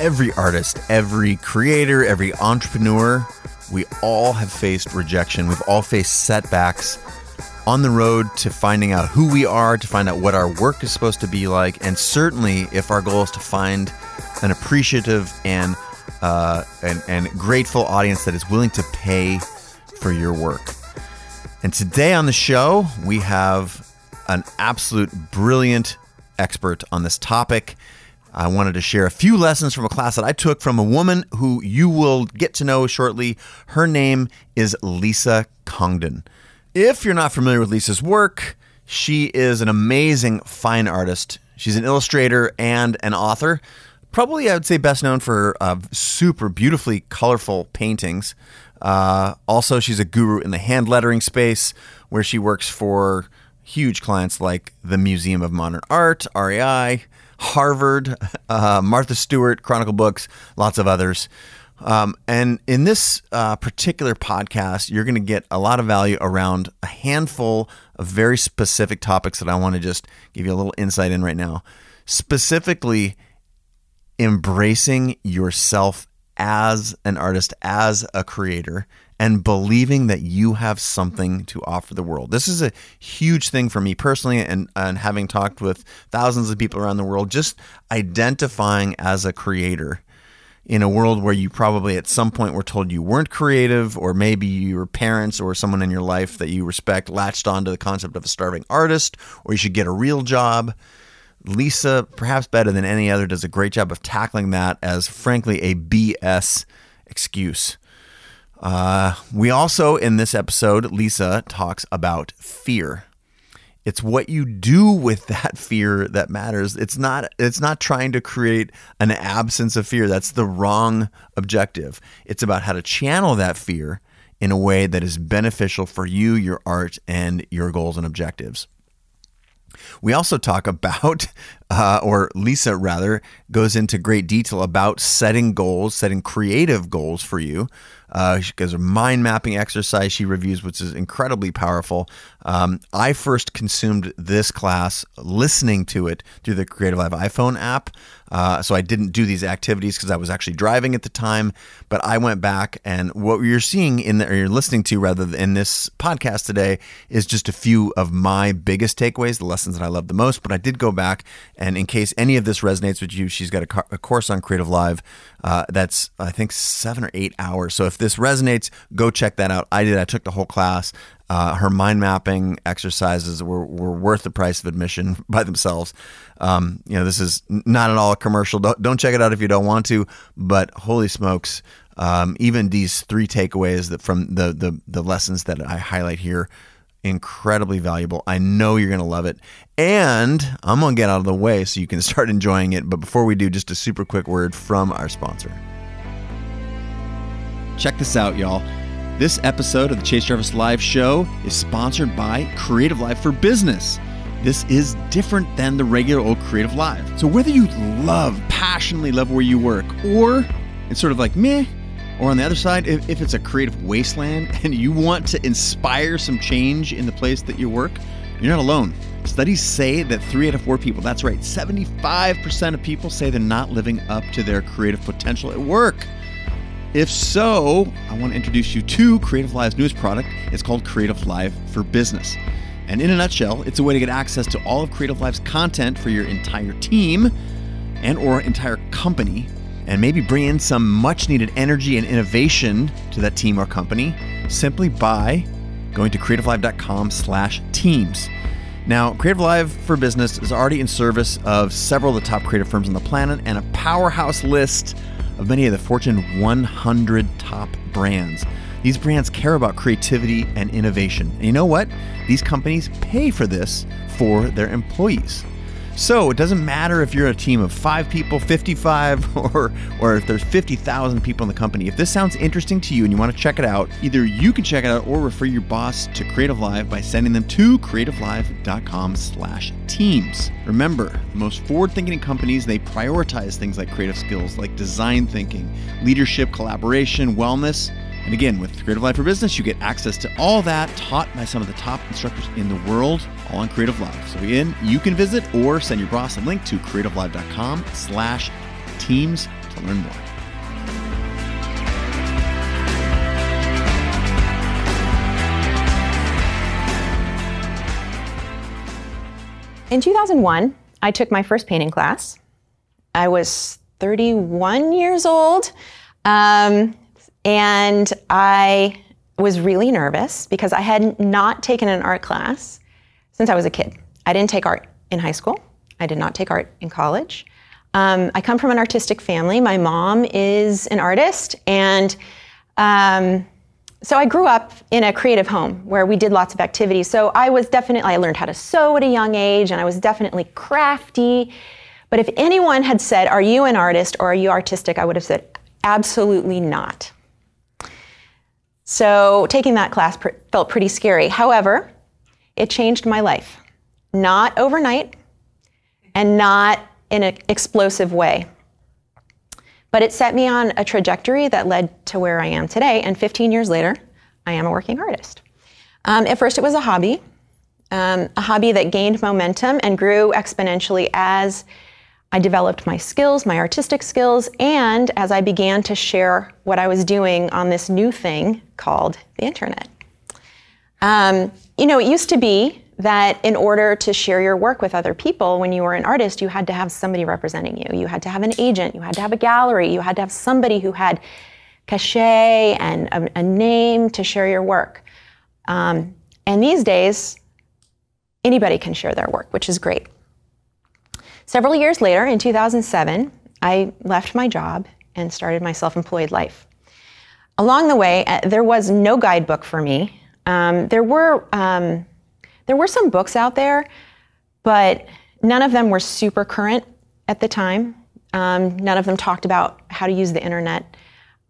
every artist, every creator, every entrepreneur, we all have faced rejection. We've all faced setbacks on the road to finding out who we are, to find out what our work is supposed to be like, and certainly if our goal is to find an appreciative and uh, and, and grateful audience that is willing to pay for your work. And today on the show, we have an absolute brilliant expert on this topic. I wanted to share a few lessons from a class that I took from a woman who you will get to know shortly. Her name is Lisa Congdon. If you're not familiar with Lisa's work, she is an amazing fine artist. She's an illustrator and an author. Probably, I would say, best known for uh, super beautifully colorful paintings. Uh, also, she's a guru in the hand lettering space where she works for huge clients like the Museum of Modern Art, REI, Harvard, uh, Martha Stewart, Chronicle Books, lots of others. Um, and in this uh, particular podcast, you're going to get a lot of value around a handful of very specific topics that I want to just give you a little insight in right now. Specifically, embracing yourself as an artist, as a creator, and believing that you have something to offer the world. This is a huge thing for me personally, and, and having talked with thousands of people around the world, just identifying as a creator in a world where you probably at some point were told you weren't creative, or maybe your parents or someone in your life that you respect latched onto the concept of a starving artist, or you should get a real job. Lisa, perhaps better than any other, does a great job of tackling that as, frankly, a BS excuse. Uh, we also, in this episode, Lisa talks about fear. It's what you do with that fear that matters. It's not it's not trying to create an absence of fear. That's the wrong objective. It's about how to channel that fear in a way that is beneficial for you, your art, and your goals and objectives. We also talk about, uh, or Lisa rather, goes into great detail about setting goals, setting creative goals for you. Uh, she does a mind mapping exercise she reviews, which is incredibly powerful. Um, I first consumed this class listening to it through the CreativeLive iPhone app. Uh, so I didn't do these activities because I was actually driving at the time. But I went back, and what you're seeing in the, or you're listening to rather in this podcast today is just a few of my biggest takeaways, the lessons that I love the most. But I did go back, and in case any of this resonates with you, she's got a, a course on CreativeLive uh, that's I think seven or eight hours. So if this resonates, go check that out. I did. I took the whole class. Uh, her mind mapping exercises were, were worth the price of admission by themselves. Um, you know, this is not at all a commercial. Don't, don't, check it out if you don't want to. But holy smokes, um, even these three takeaways that from the, the the lessons that I highlight here, incredibly valuable. I know you're going to love it. And I'm going to get out of the way so you can start enjoying it. But before we do, just a super quick word from our sponsor. Check this out, y'all. This episode of the Chase Jarvis Live Show is sponsored by CreativeLive for Business. This is different than the regular old CreativeLive. So whether you love, passionately love where you work, or it's sort of like meh, or on the other side, if, if it's a creative wasteland and you want to inspire some change in the place that you work, you're not alone. Studies say that three out of four people, that's right, 75% of people say they're not living up to their creative potential at work. If so, I want to introduce you to CreativeLive's newest product. It's called CreativeLive for Business. And in a nutshell, it's a way to get access to all of CreativeLive's content for your entire team and or entire company and maybe bring in some much needed energy and innovation to that team or company simply by going to creativelive.com slash teams. Now, CreativeLive for Business is already in service of several of the top creative firms on the planet and a powerhouse list of many of the Fortune 100 top brands. These brands care about creativity and innovation. And you know what? These companies pay for this for their employees. So it doesn't matter if you're a team of five people, 55, or, or if there's 50,000 people in the company. If this sounds interesting to you and you want to check it out, either you can check it out or refer your boss to CreativeLive by sending them to creativelive.com slash teams. Remember, the most forward-thinking companies, they prioritize things like creative skills like design thinking, leadership, collaboration, wellness, and again, with CreativeLive for Business, you get access to all that taught by some of the top instructors in the world, all on CreativeLive. So again, you can visit or send your boss a link to creativelive.com slash teams to learn more. In 2001, I took my first painting class. I was 31 years old, um, and I was really nervous because I had not taken an art class since I was a kid. I didn't take art in high school. I did not take art in college. Um, I come from an artistic family. My mom is an artist, and um, so I grew up in a creative home where we did lots of activities. So I was definitely, I learned how to sew at a young age and I was definitely crafty. But if anyone had said, Are you an artist or are you artistic? I would have said, Absolutely not. So taking that class pr- felt pretty scary. However, it changed my life. Not overnight and not in an explosive way. But it set me on a trajectory that led to where I am today. And 15 years later, I am a working artist. Um, at first, it was a hobby, um, a hobby that gained momentum and grew exponentially as I developed my skills, my artistic skills, and as I began to share what I was doing on this new thing called the internet. Um, you know, it used to be that in order to share your work with other people when you were an artist, you had to have somebody representing you. You had to have an agent, you had to have a gallery, you had to have somebody who had cachet and a, a name to share your work. Um, and these days, anybody can share their work, which is great. Several years later, in 2007, I left my job and started my self employed life. Along the way, uh, there was no guidebook for me. Um, there were um, there were some books out there, but none of them were super current at the time. Um, none of them talked about how to use the internet.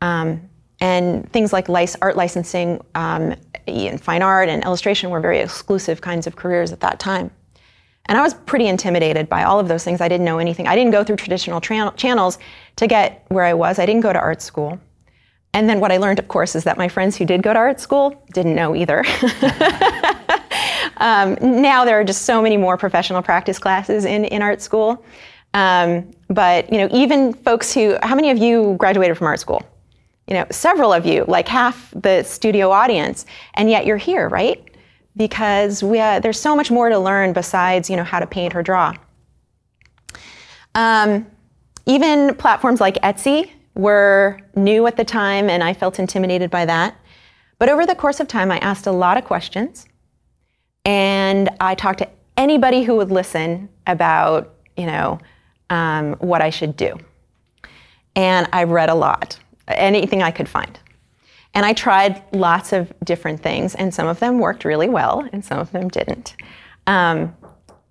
Um, and things like art licensing um, and fine art and illustration were very exclusive kinds of careers at that time. And I was pretty intimidated by all of those things. I didn't know anything. I didn't go through traditional tra- channels to get where I was. I didn't go to art school. And then what I learned, of course, is that my friends who did go to art school didn't know either. Um, now there are just so many more professional practice classes in, in art school. Um, but you know, even folks who, how many of you graduated from art school? You know, several of you, like half the studio audience, and yet you're here, right? Because we, uh, there's so much more to learn besides you know how to paint or draw. Um, even platforms like Etsy were new at the time, and I felt intimidated by that. But over the course of time, I asked a lot of questions and I talked to anybody who would listen about, you know, um, what I should do. And I read a lot, anything I could find. And I tried lots of different things, and some of them worked really well, and some of them didn't. Um,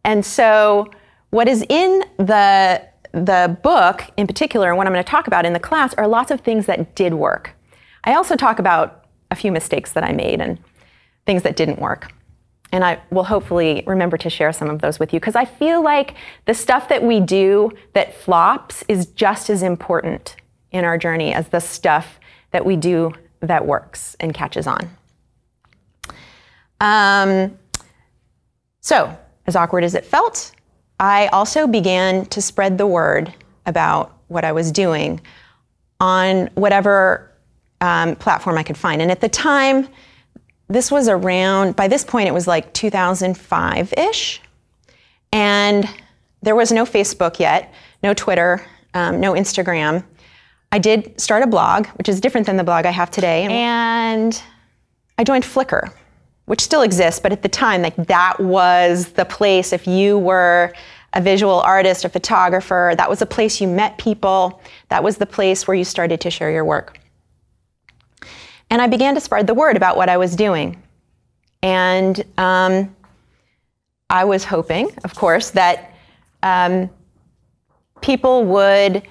and so, what is in the the book in particular, and what I'm going to talk about in the class, are lots of things that did work. I also talk about a few mistakes that I made and things that didn't work. And I will hopefully remember to share some of those with you because I feel like the stuff that we do that flops is just as important in our journey as the stuff that we do that works and catches on. Um, so, as awkward as it felt, I also began to spread the word about what I was doing on whatever um, platform I could find. And at the time, this was around, by this point, it was like 2005 ish. And there was no Facebook yet, no Twitter, um, no Instagram. I did start a blog, which is different than the blog I have today. And I joined Flickr, which still exists, but at the time, like that was the place if you were a visual artist, a photographer, that was the place you met people. That was the place where you started to share your work. And I began to spread the word about what I was doing. And um, I was hoping, of course, that um, people would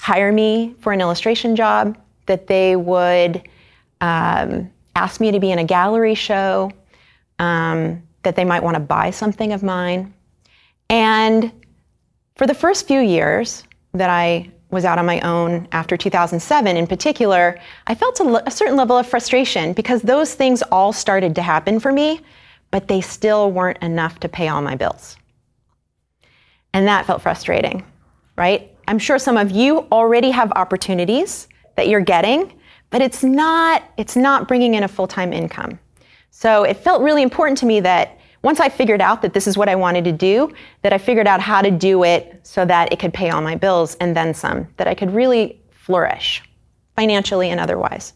hire me for an illustration job, that they would um, ask me to be in a gallery show, um, that they might want to buy something of mine. And for the first few years that I was out on my own after 2007 in particular, I felt a, a, certain level of frustration because those things all started to happen for me, but they still weren't enough to pay all my bills. And that felt frustrating, right? I'm sure some of you already have opportunities that you're getting, but it's not it's not bringing in a full-time income. So it felt really important to me that once I figured out that this is what I wanted to do, that I figured out how to do it so that it could pay all my bills and then some, that I could really flourish financially and otherwise.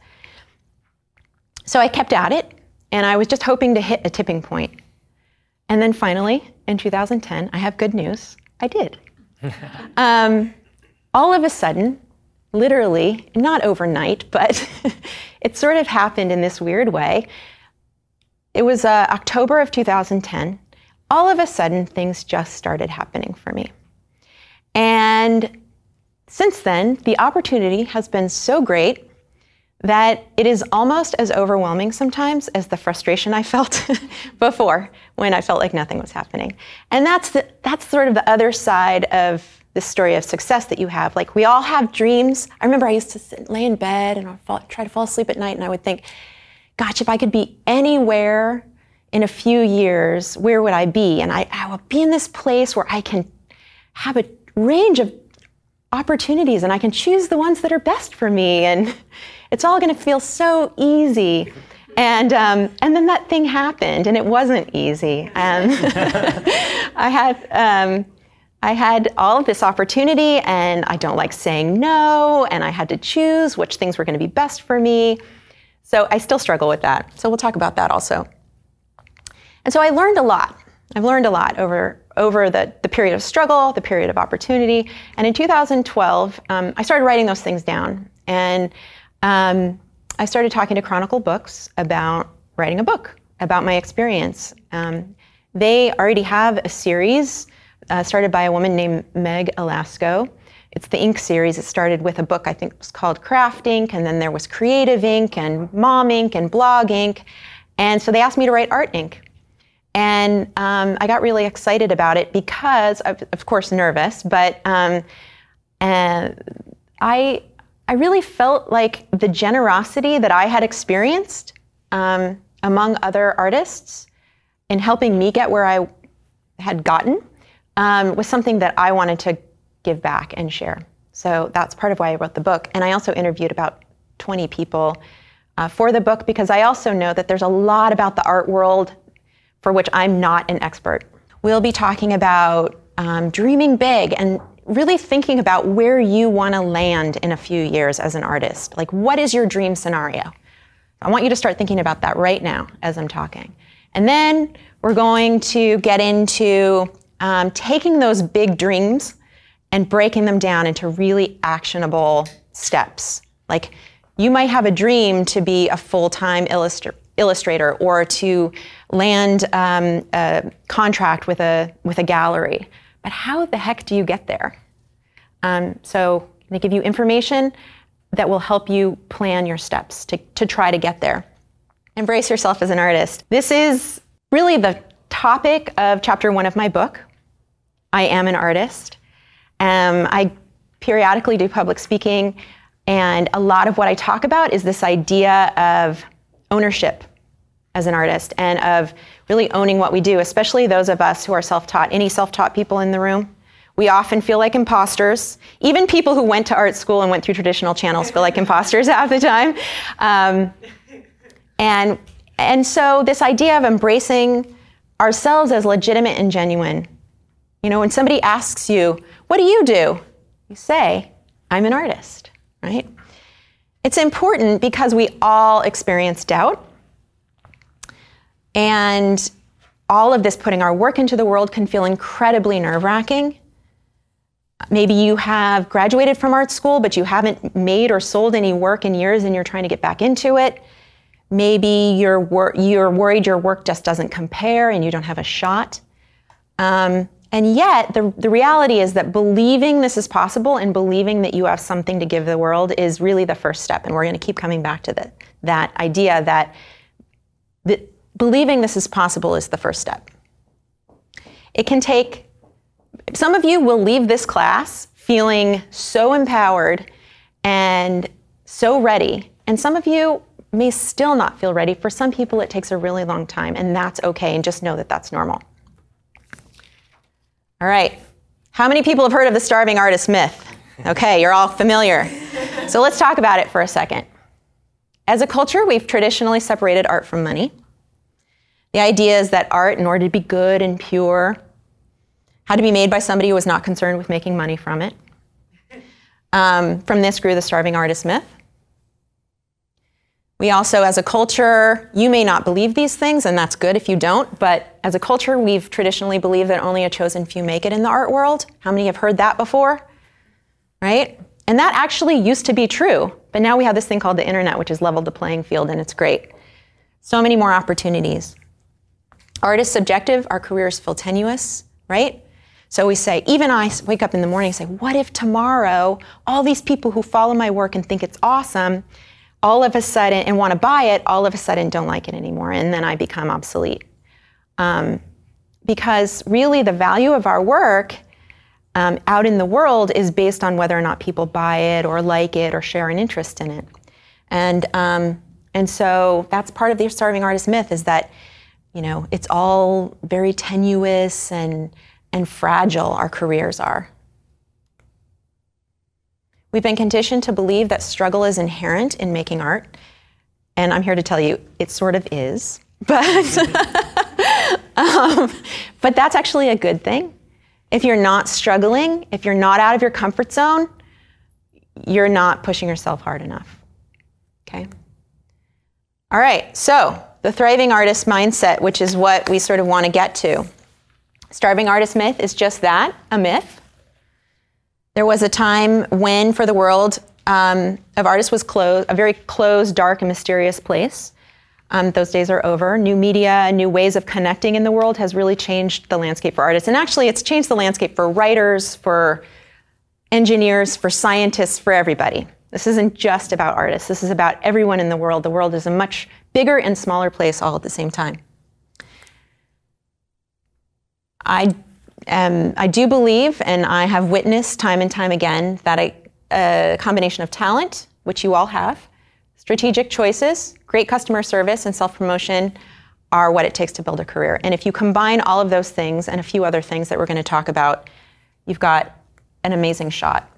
So I kept at it and I was just hoping to hit a tipping point. And then finally, in 2010, I have good news. I did. um, all of a sudden, literally, not overnight, but it sort of happened in this weird way. It was uh, October of 2010. All of a sudden, things just started happening for me. And since then, the opportunity has been so great that it is almost as overwhelming sometimes as the frustration I felt before when I felt like nothing was happening. And that's the, that's sort of the other side of the story of success that you have. Like we all have dreams. I remember I used to sit, lay in bed and fall, try to fall asleep at night and I would think, gosh, if I could be anywhere in a few years, where would I be? And I, I will be in this place where I can have a range of opportunities and I can choose the ones that are best for me. And it's all going to feel so easy. And, um, and then that thing happened, and it wasn't easy. Um, I, had, um, I had all of this opportunity, and I don't like saying no, and I had to choose which things were going to be best for me. So I still struggle with that. So we'll talk about that also. And so I learned a lot. I've learned a lot over, over the, the period of struggle, the period of opportunity. And in 2012, um, I started writing those things down. And um, I started talking to Chronicle Books about writing a book about my experience. Um, they already have a series uh, started by a woman named Meg Ilasco. It's the Inc series. It started with a book I think was called Craft Inc, and then there was Creative Inc and Mom Inc and Blog Inc. And so they asked me to write Art Inc. And um, I got really excited about it because, of, of course, nervous, but um, I I really felt like the generosity that I had experienced um, among other artists in helping me get where I had gotten um, was something that I wanted to give back and share. So that's part of why I wrote the book. And I also interviewed about 20 people uh, for the book because I also know that there's a lot about the art world for which I'm not an expert. We'll be talking about um, dreaming big and really thinking about where you want to land in a few years as an artist. Like, what is your dream scenario? I want you to start thinking about that right now as I'm talking. And then we're going to get into um, taking those big dreams and breaking them down into really actionable steps. Like, you might have a dream to be a full time illustra- illustrator or to land um, a contract with a, with a gallery. But how the heck do you get there? Um, so they give you information that will help you plan your steps to, to try to get there. Embrace yourself as an artist. This is really the topic of chapter one of my book. I am an artist. Um, I periodically do public speaking, and a lot of what I talk about is this idea of ownership as an artist and of really owning what we do, especially those of us who are self taught. Any self taught people in the room? We often feel like imposters. Even people who went to art school and went through traditional channels feel like imposters half the time. Um, and, and so, this idea of embracing ourselves as legitimate and genuine. You know, when somebody asks you, What do you do? You say, I'm an artist, right? It's important because we all experience doubt and all of this putting our work into the world can feel incredibly nerve wracking. Maybe you have graduated from art school, but you haven't made or sold any work in years and you're trying to get back into it. Maybe you're, wor- you're worried your work just doesn't compare and you don't have a shot. Um, and yet, the, the reality is that believing this is possible and believing that you have something to give the world is really the first step. And we're going to keep coming back to the, that idea that believing this is possible is the first step. It can take, some of you will leave this class feeling so empowered and so ready, and some of you may still not feel ready. For some people, it takes a really long time, and that's okay, and just know that that's normal. All right. How many people have heard of the starving artist myth? Okay, you're all familiar. So let's talk about it for a second. As a culture, we've traditionally separated art from money. The idea is that art, in order to be good and pure, had to be made by somebody who was not concerned with making money from it. Um, from this grew the starving artist myth. We also, as a culture, you may not believe these things, and that's good if you don't, but as a culture, we've traditionally believed that only a chosen few make it in the art world. How many have heard that before? Right? And that actually used to be true, but now we have this thing called the internet, which has leveled the playing field, and it's great. So many more opportunities. Art is subjective, our careers feel tenuous, right? So we say, even I wake up in the morning and say, what if tomorrow all these people who follow my work and think it's awesome all of a sudden and want to buy it, all of a sudden don't like it anymore, and then I become obsolete. Um, because really, the value of our work um, out in the world is based on whether or not people buy it or like it or share an interest in it. And, um, and so that's part of the starving artist myth is that, you know, it's all very tenuous and, and fragile, our careers are. We've been conditioned to believe that struggle is inherent in making art. And I'm here to tell you, it sort of is. But, um, but that's actually a good thing. If you're not struggling, if you're not out of your comfort zone, you're not pushing yourself hard enough. Okay? All right, so the thriving artist mindset, which is what we sort of want to get to. Starving artist myth is just that a myth. There was a time when, for the world um, of artists, was closed, a very closed, dark, and mysterious place. Um, those days are over. New media, new ways of connecting in the world has really changed the landscape for artists. And actually, it's changed the landscape for writers, for engineers, for scientists, for everybody. This isn't just about artists. This is about everyone in the world. The world is a much bigger and smaller place all at the same time. I um, I do believe, and I have witnessed time and time again, that a, a combination of talent, which you all have, strategic choices, great customer service, and self promotion are what it takes to build a career. And if you combine all of those things and a few other things that we're going to talk about, you've got an amazing shot.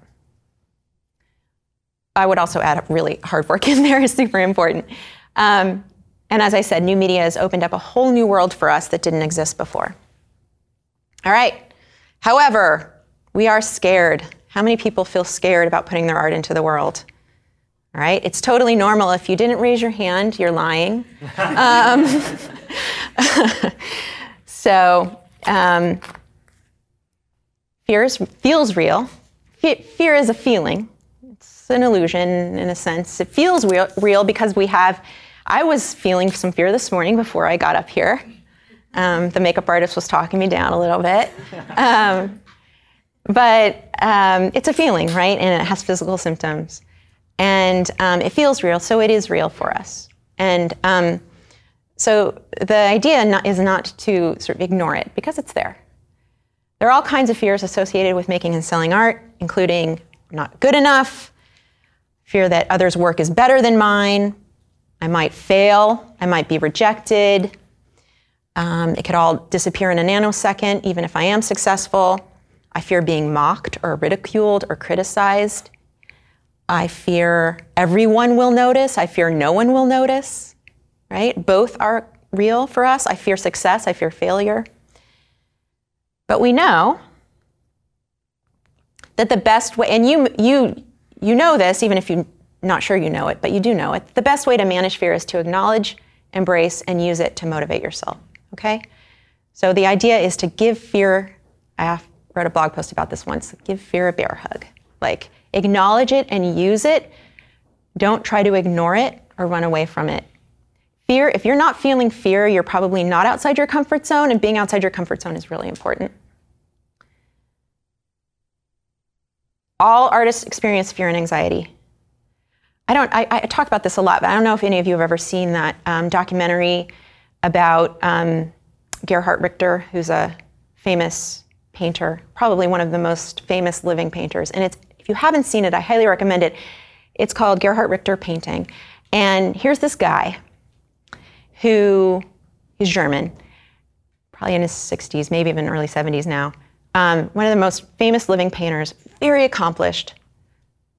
I would also add really hard work in there is super important. Um, and as I said, new media has opened up a whole new world for us that didn't exist before. All right. However, we are scared. How many people feel scared about putting their art into the world? All right. It's totally normal. If you didn't raise your hand, you're lying. um, so, um, fear is, feels real. fear is a feeling. It's an illusion in a sense. It feels real, real because we have. I was feeling some fear this morning before I got up here. Um, the makeup artist was talking me down a little bit. Um, but um, it's a feeling, right? And it has physical symptoms. And um, it feels real, so it is real for us. And um, so the idea not, is not to sort of ignore it because it's there. There are all kinds of fears associated with making and selling art, including not good enough, fear that others' work is better than mine, I might fail, I might be rejected, um, it could all disappear in a nanosecond, even if I am successful. I fear being mocked or ridiculed or criticized. I fear everyone will notice. I fear no one will notice, right? Both are real for us. I fear success. I fear failure. But we know that the best way, and you, you, you know this, even if you're not sure you know it, but you do know it. The best way to manage fear is to acknowledge, embrace, and use it to motivate yourself. Okay? So the idea is to give fear, I wrote a blog post about this once, give fear a bear hug. Like, acknowledge it and use it. Don't try to ignore it or run away from it. Fear, if you're not feeling fear, you're probably not outside your comfort zone, and being outside your comfort zone is really important. All artists experience fear and anxiety. I don't. I, I, talk about this a lot, but I don't know if any of you have ever seen that um, documentary about um, Gerhard Richter, who's a famous painter, probably one of the most famous living painters. And it's, if you haven't seen it, I highly recommend it. It's called Gerhard Richter Painting. And here's this guy who is German, probably in his 60s, maybe even early 70s now. Um, one of the most famous living painters, very accomplished,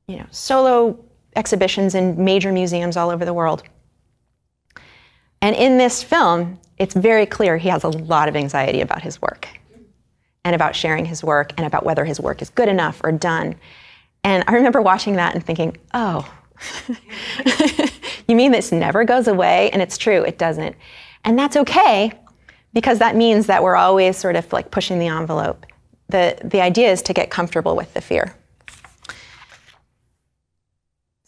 you know, solo exhibitions in major museums all over the world. And in this film, it's very clear he has a lot of anxiety about his work and about sharing his work and about whether his work is good enough or done. And I remember watching that and thinking, oh, you mean this never goes away? And it's true, it doesn't. And that's okay because that means that we're always sort of like pushing the envelope. The, the idea is to get comfortable with the fear.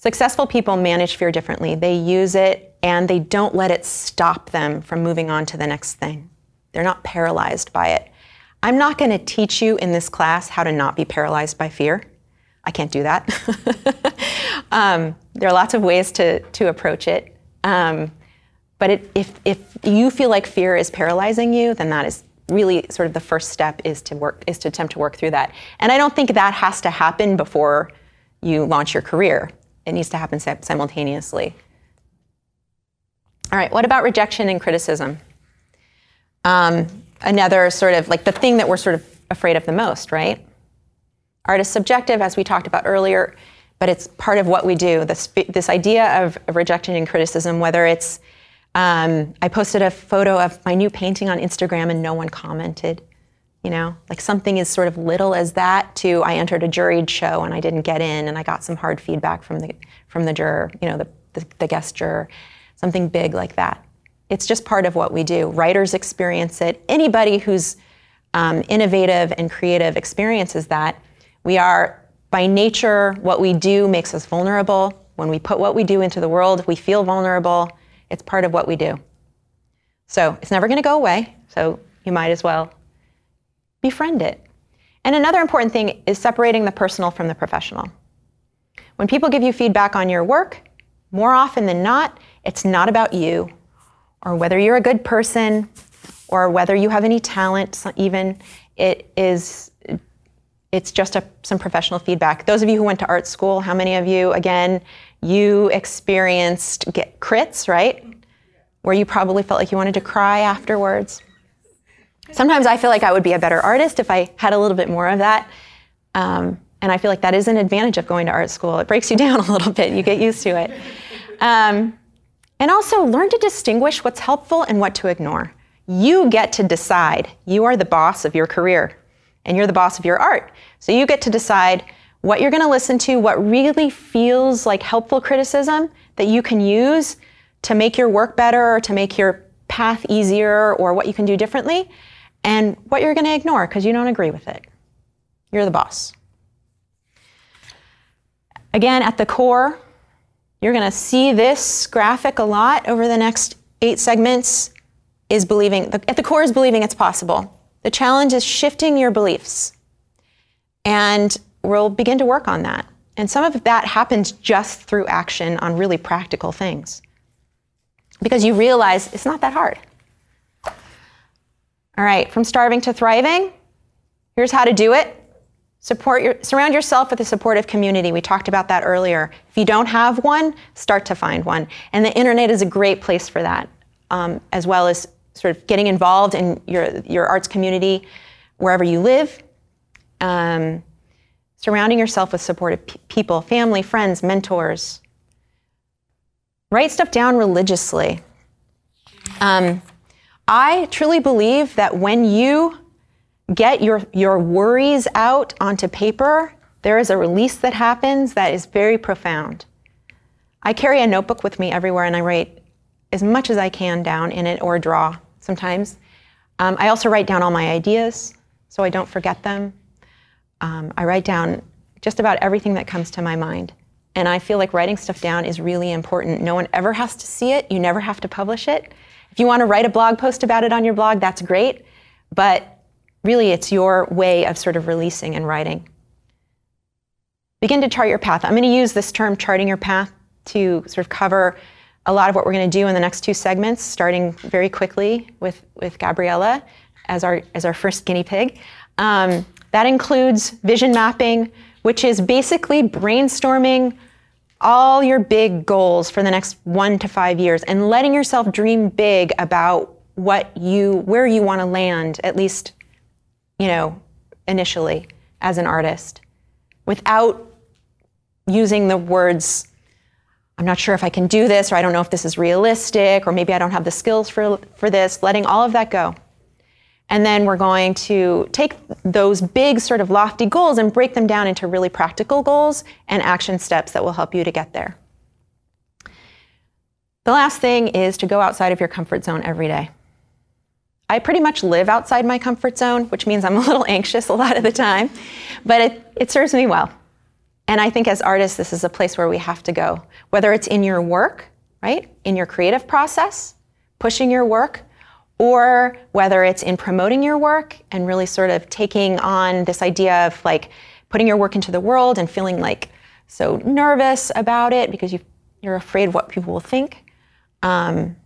Successful people manage fear differently. They use it and they don't let it stop them from moving on to the next thing. They're not paralyzed by it. I'm not going to teach you in this class how to not be paralyzed by fear. I can't do that. um, there are lots of ways to, to approach it. Um, but it, if, if you feel like fear is paralyzing you, then that is really sort of the first step is to work is to attempt to work through that. And I don't think that has to happen before you launch your career. It needs to happen simultaneously. All right, what about rejection and criticism? Um, another sort of like the thing that we're sort of afraid of the most, right? Art is subjective, as we talked about earlier, but it's part of what we do. This, this idea of, rejection and criticism, whether it's um, I posted a photo of my new painting on Instagram and no one commented. You know, like something as sort of little as that to I entered a juried show and I didn't get in and I got some hard feedback from the from the juror, you know, the, the, the guest juror, something big like that. It's just part of what we do. Writers experience it. Anybody who's um, innovative and creative experiences that. We are, by nature, what we do makes us vulnerable. When we put what we do into the world, we feel vulnerable. It's part of what we do. So it's never going to go away. So you might as well befriend it. And another important thing is separating the personal from the professional. When people give you feedback on your work, more often than not, it's not about you or whether you're a good person or whether you have any talent, even. It is it's just a, some professional feedback. Those of you who went to art school, how many of you, again, you experienced get crits, right? Where you probably felt like you wanted to cry afterwards. Sometimes I feel like I would be a better artist if I had a little bit more of that. Um, and I feel like that is an advantage of going to art school. It breaks you down a little bit, you get used to it. Um, and also learn to distinguish what's helpful and what to ignore. You get to decide. You are the boss of your career and you're the boss of your art. So you get to decide what you're going to listen to, what really feels like helpful criticism that you can use to make your work better or to make your path easier or what you can do differently, and what you're going to ignore because you don't agree with it. You're the boss. Again, at the core, you're going to see this graphic a lot over the next eight segments is believing at the core is believing it's possible the challenge is shifting your beliefs. And we'll begin to work on that. And some of that happens just through action on really practical things. Because you realize it's not that hard. All right, from starving to thriving, here's how to do it. Support your, surround yourself with a supportive community. We talked about that earlier. If you don't have one, start to find one. And the internet is a great place for that, um, as well as sort of getting involved in your, your arts community wherever you live, um, surrounding yourself with supportive p- people, family, friends, mentors. Write stuff down religiously. Um, I truly believe that when you get your, your worries out onto paper, there is a release that happens that is very profound. I carry a notebook with me everywhere and I write as much as I can down in it or draw sometimes. Um, I also write down all my ideas so I don't forget them. Um, I write down just about everything that comes to my mind. And I feel like writing stuff down is really important. No one ever has to see it, you never have to publish it. If you want to write a blog post about it on your blog, that's great. But really, it's your way of sort of releasing and writing. Begin to chart your path. I'm going to use this term, charting your path, to sort of cover a lot of what we're going to do in the next two segments, starting very quickly with, with Gabriella as our, as our first guinea pig. Um, that includes vision mapping, which is basically brainstorming all your big goals for the next one to five years and letting yourself dream big about what you where you want to land at least you know initially as an artist without using the words, I'm not sure if I can do this, or I don't know if this is realistic, or maybe I don't have the skills for, for this, letting all of that go. And then we're going to take those big, sort of lofty goals and break them down into really practical goals and action steps that will help you to get there. The last thing is to go outside of your comfort zone every day. I pretty much live outside my comfort zone, which means I'm a little anxious a lot of the time, but it, it serves me well. And I think as artists, this is a place where we have to go, whether it's in your work, right, in your creative process, pushing your work, or whether it's in promoting your work and really sort of taking on this idea of like putting your work into the world and feeling like so nervous about it because you, are afraid of what people will think. Um,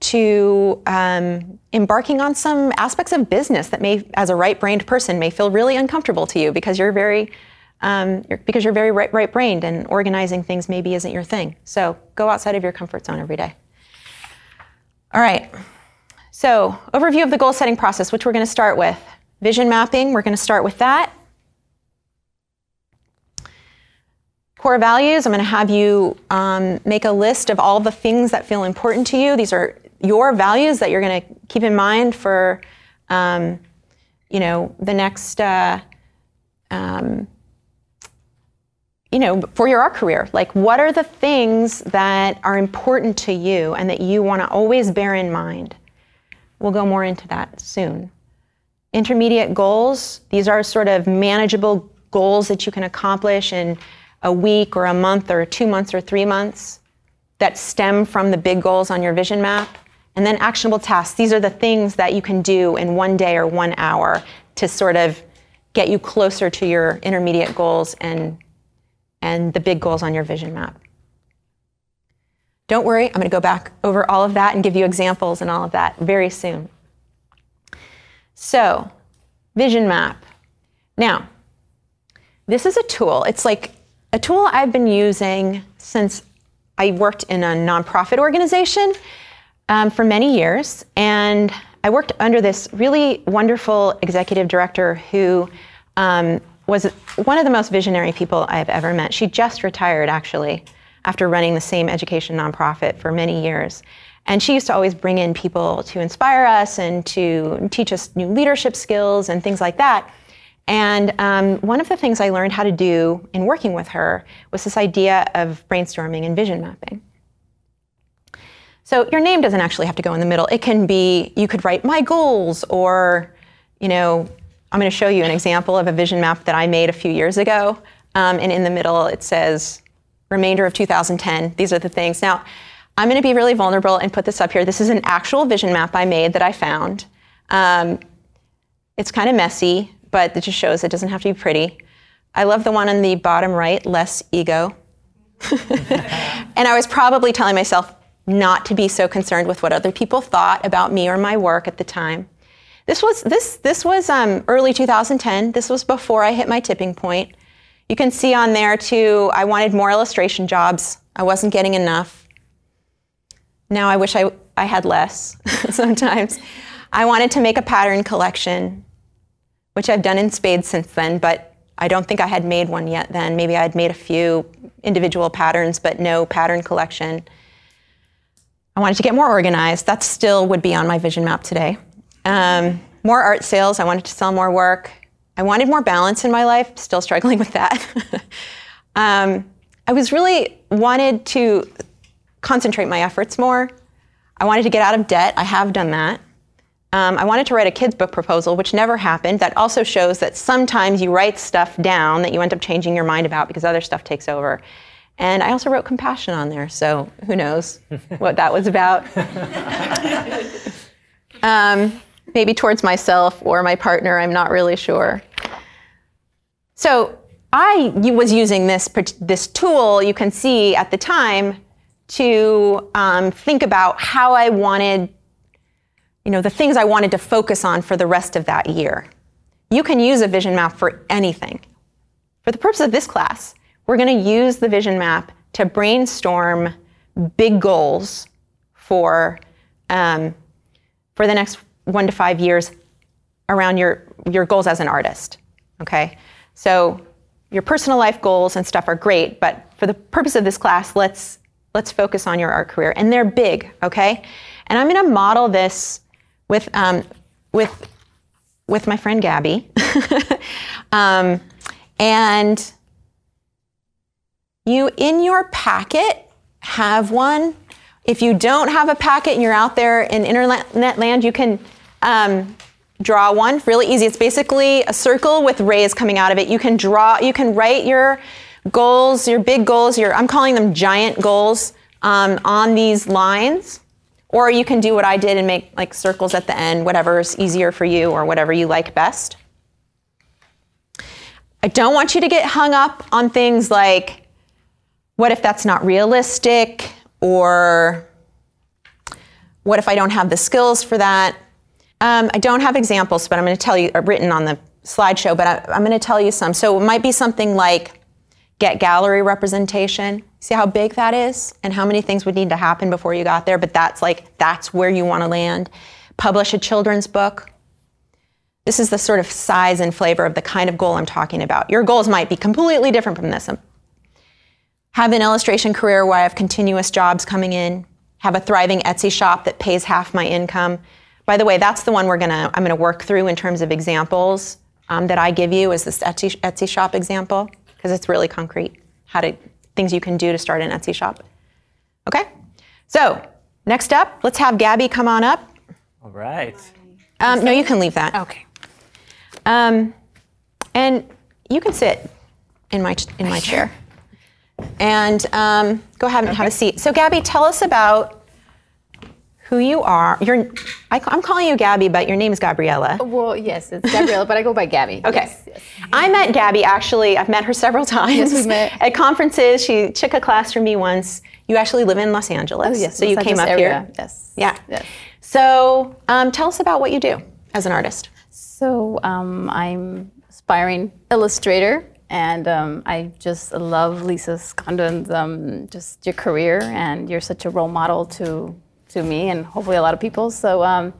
to um, embarking on some aspects of business that may, as a right-brained person, may feel really uncomfortable to you because you're very, um, you're, because you're very right, right-brained and organizing things maybe isn't your thing. So go outside of your comfort zone every day. All right. So overview of the goal setting process, which we're going to start with. Vision mapping, we're going to start with that. Core values, I'm going to have you um, make a list of all the things that feel important to you. These are your values that you're going to keep in mind for, um, you know, the next, uh, um, you know, for your art career. Like, what are the things that are important to you and that you want to always bear in mind? We'll go more into that soon. Intermediate goals, these are sort of manageable goals that you can accomplish in a week or a month or two months or three months that stem from the big goals on your vision map. And then actionable tasks. These are the things that you can do in one day or one hour to sort of get you closer to your intermediate goals and, and the big goals on your vision map. Don't worry, I'm going to go back over all of that and give you examples and all of that very soon. So, vision map. Now, this is a tool. It's like a tool I've been using since I worked in a nonprofit organization um, for many years, and I worked under this really wonderful executive director who um, was one of the most visionary people I've ever met. She just retired, actually, after running the same education nonprofit for many years. And she used to always bring in people to inspire us and to teach us new leadership skills and things like that. And um, one of the things I learned how to do in working with her was this idea of brainstorming and vision mapping. So your name doesn't actually have to go in the middle. It can be, you could write my goals, or, you know, I'm going to show you an example of a vision map that I made a few years ago. Um, and in the middle, it says remainder of 2010. These are the things. Now, I'm going to be really vulnerable and put this up here. This is an actual vision map I made that I found. Um, it's kind of messy, but it just shows it doesn't have to be pretty. I love the one on the bottom right, less ego. and I was probably telling myself, not to be so concerned with what other people thought about me or my work at the time. This was this this was um, early 2010. This was before I hit my tipping point. You can see on there too. I wanted more illustration jobs. I wasn't getting enough. Now I wish I I had less. sometimes I wanted to make a pattern collection, which I've done in spades since then, but I don't think I had made one yet then. Maybe I had made a few individual patterns, but no pattern collection. I wanted to get more organized. That still would be on my vision map today. Um, more art sales. I wanted to sell more work. I wanted more balance in my life. Still struggling with that. um, I was really wanted to concentrate my efforts more. I wanted to get out of debt. I have done that. Um, I wanted to write a kids' book proposal, which never happened. That also shows that sometimes you write stuff down that you end up changing your mind about because other stuff takes over. And I also wrote compassion on there, so who knows what that was about. um, maybe towards myself or my partner, I'm not really sure. So I was using this, this tool, you can see at the time, to um, think about how I wanted, you know, the things I wanted to focus on for the rest of that year. You can use a vision map for anything. For the purpose of this class, we're going to use the vision map to brainstorm big goals for, um, for the next one to five years around your, your goals as an artist. Okay? So your personal life goals and stuff are great, but for the purpose of this class, let's let's focus on your art career. And they're big, okay? And I'm going to model this with um, with with my friend Gabby, um, and you in your packet have one. If you don't have a packet and you're out there in internet land, you can um, draw one really easy. It's basically a circle with rays coming out of it. You can draw, you can write your goals, your big goals, your, I'm calling them giant goals um, on these lines. Or you can do what I did and make like circles at the end, whatever's easier for you or whatever you like best. I don't want you to get hung up on things like, what if that's not realistic? Or what if I don't have the skills for that? Um, I don't have examples, but I'm going to tell you, uh, written on the slideshow, but I, I'm going to tell you some. So it might be something like get gallery representation. See how big that is and how many things would need to happen before you got there, but that's like, that's where you want to land. Publish a children's book. This is the sort of size and flavor of the kind of goal I'm talking about. Your goals might be completely different from this. Have an illustration career where I have continuous jobs coming in. Have a thriving Etsy shop that pays half my income. By the way, that's the one we're gonna I'm gonna work through in terms of examples um, that I give you is this Etsy, Etsy shop example because it's really concrete. How to things you can do to start an Etsy shop. Okay, so next up, let's have Gabby come on up. All right. Um, no, you can leave that. Okay. Um, and you can sit in my in my chair, and um, go ahead and have a seat. So, Gabby, tell us about who you are. You're, I, am calling you Gabby, but your name is Gabriella. Well, yes, it's Gabriella, but I go by Gabby. Okay. Yes, yes. I met Gabby actually. I've met her several times. Yes, we met. at conferences. She took a class from me once. You actually live in Los Angeles. Oh, yes. So Los you came up area. here. Yes. Yeah. Yes. So um, tell us about what you do as an artist. So um, I'm aspiring illustrator, and um, I just love Lisa Congdon's um, just your career, and you're such a role model to to me and hopefully a lot of people. So um,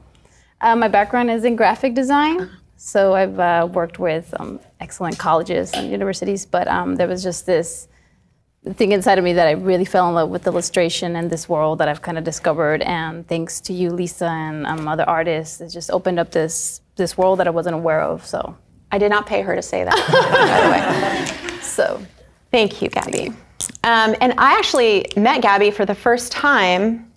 uh, my background is in graphic design. So I've uh, worked with um, excellent colleges and universities, but um, there was just this thing inside of me that I really fell in love with illustration and this world that I've kind of discovered. And thanks to you, Lisa, and um, other artists, it just opened up this this world that I wasn't aware of. So I did not pay her to say that, by the way. so Thank you, Gabby. Um, and I actually met Gabby for the first time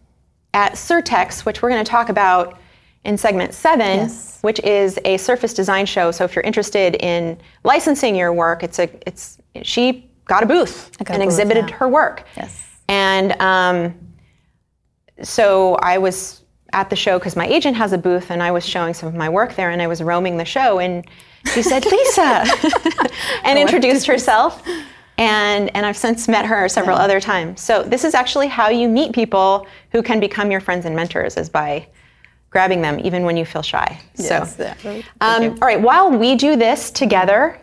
at Surtex, which we're going to talk about in segment seven, Yes. which is a surface design show. So if you're interested in licensing your work, it's a it's she got a booth got and a booth, exhibited yeah. her work. Yes. And um, so I was at the show because my agent has a booth, and I was showing some of my work there, and I was roaming the show, and she said, "Lisa," and introduced herself. And, and I've since met her several other times. So this is actually how you meet people who can become your friends and mentors is by grabbing them even when you feel shy. Yes, so, yeah. Um, all right, while we do this together,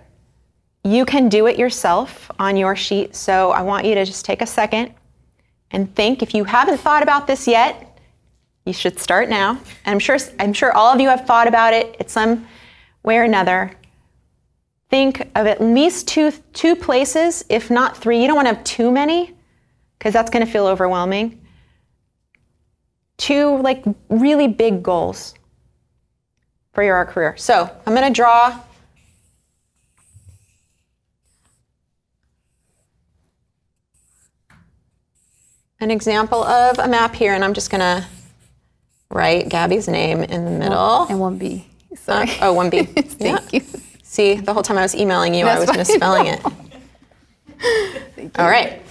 you can do it yourself on your sheet. So I want you to just take a second and think. If you haven't thought about this yet, you should start now. And I'm sure I'm sure all of you have thought about it at some way or another. Think of at least two two places, if not three. You don't want to have too many, because that's going to feel overwhelming. Two like really big goals for your art career. So I'm going to draw an example of a map here, and I'm just going to write Gabby's name in the middle. and one B. Uh, Sorry. oh, 1B. Thank Yeah. you. See, the whole time I was emailing you, I was That's misspelling it. All right.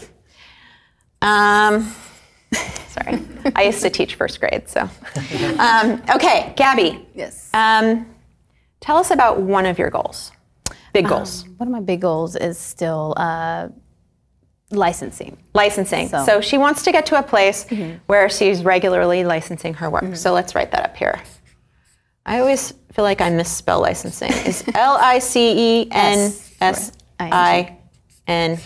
Um, sorry. I used to teach first grade, so. Um, okay, Gabby, Yes. um, tell us about one of your goals, big goals. One of my big goals is still uh, licensing. licensing. So. So- she wants to get to a place where she's regularly licensing her work. So let's write that up here. I always feel like I misspell licensing. Is L I C E N S I N.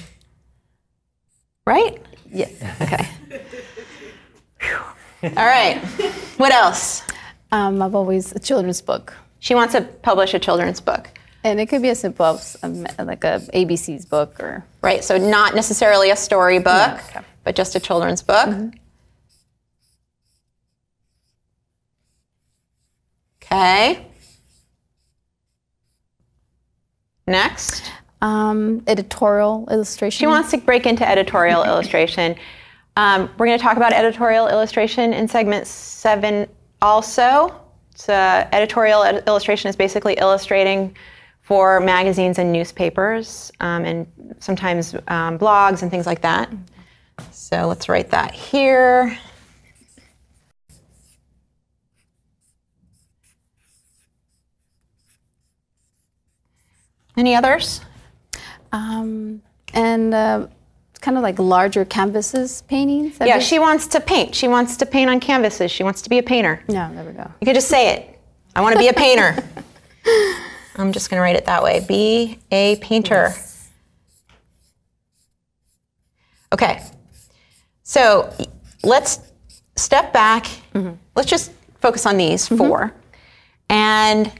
Right? Yes. Okay. All right. What else? Um, I've always a children's book. She wants to publish a children's book. And it could be as simple as um, like a ABC's book or Right, so not necessarily a storybook, but just a children's book. Okay. Next. um, editorial illustration. She wants to break into editorial illustration. Um, we're going to talk about editorial illustration in segment seven also. So, editorial ed- illustration is basically illustrating for magazines and newspapers um, and sometimes um, blogs and things like that. So, let's write that here. Any others? Um, and uh, kind of like larger canvases paintings. Yeah, she wants to paint. She wants to paint on canvases. She wants to be a painter. No, there we go. You could just say it. I want to be a painter. I'm just going to write it that way. Be a painter. Okay. So let's step back. Let's just focus on these 4 And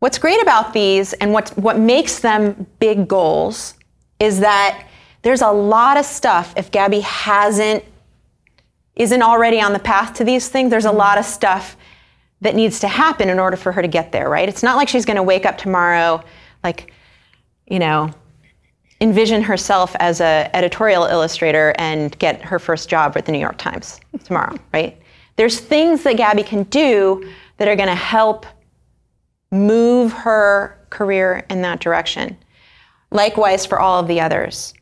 what's great about these and what, what makes them big goals is that there's a lot of stuff if Gabby hasn't isn't already on the path to these things, there's a mm-hmm. lot of stuff that needs to happen in order for her to get there, right? It's not like she's going to wake up tomorrow, like, you know, envision herself as a editorial illustrator and get her first job at the New York Times tomorrow, right? There's things that Gabby can do that are going to help move her career in that direction. Likewise for all of the others.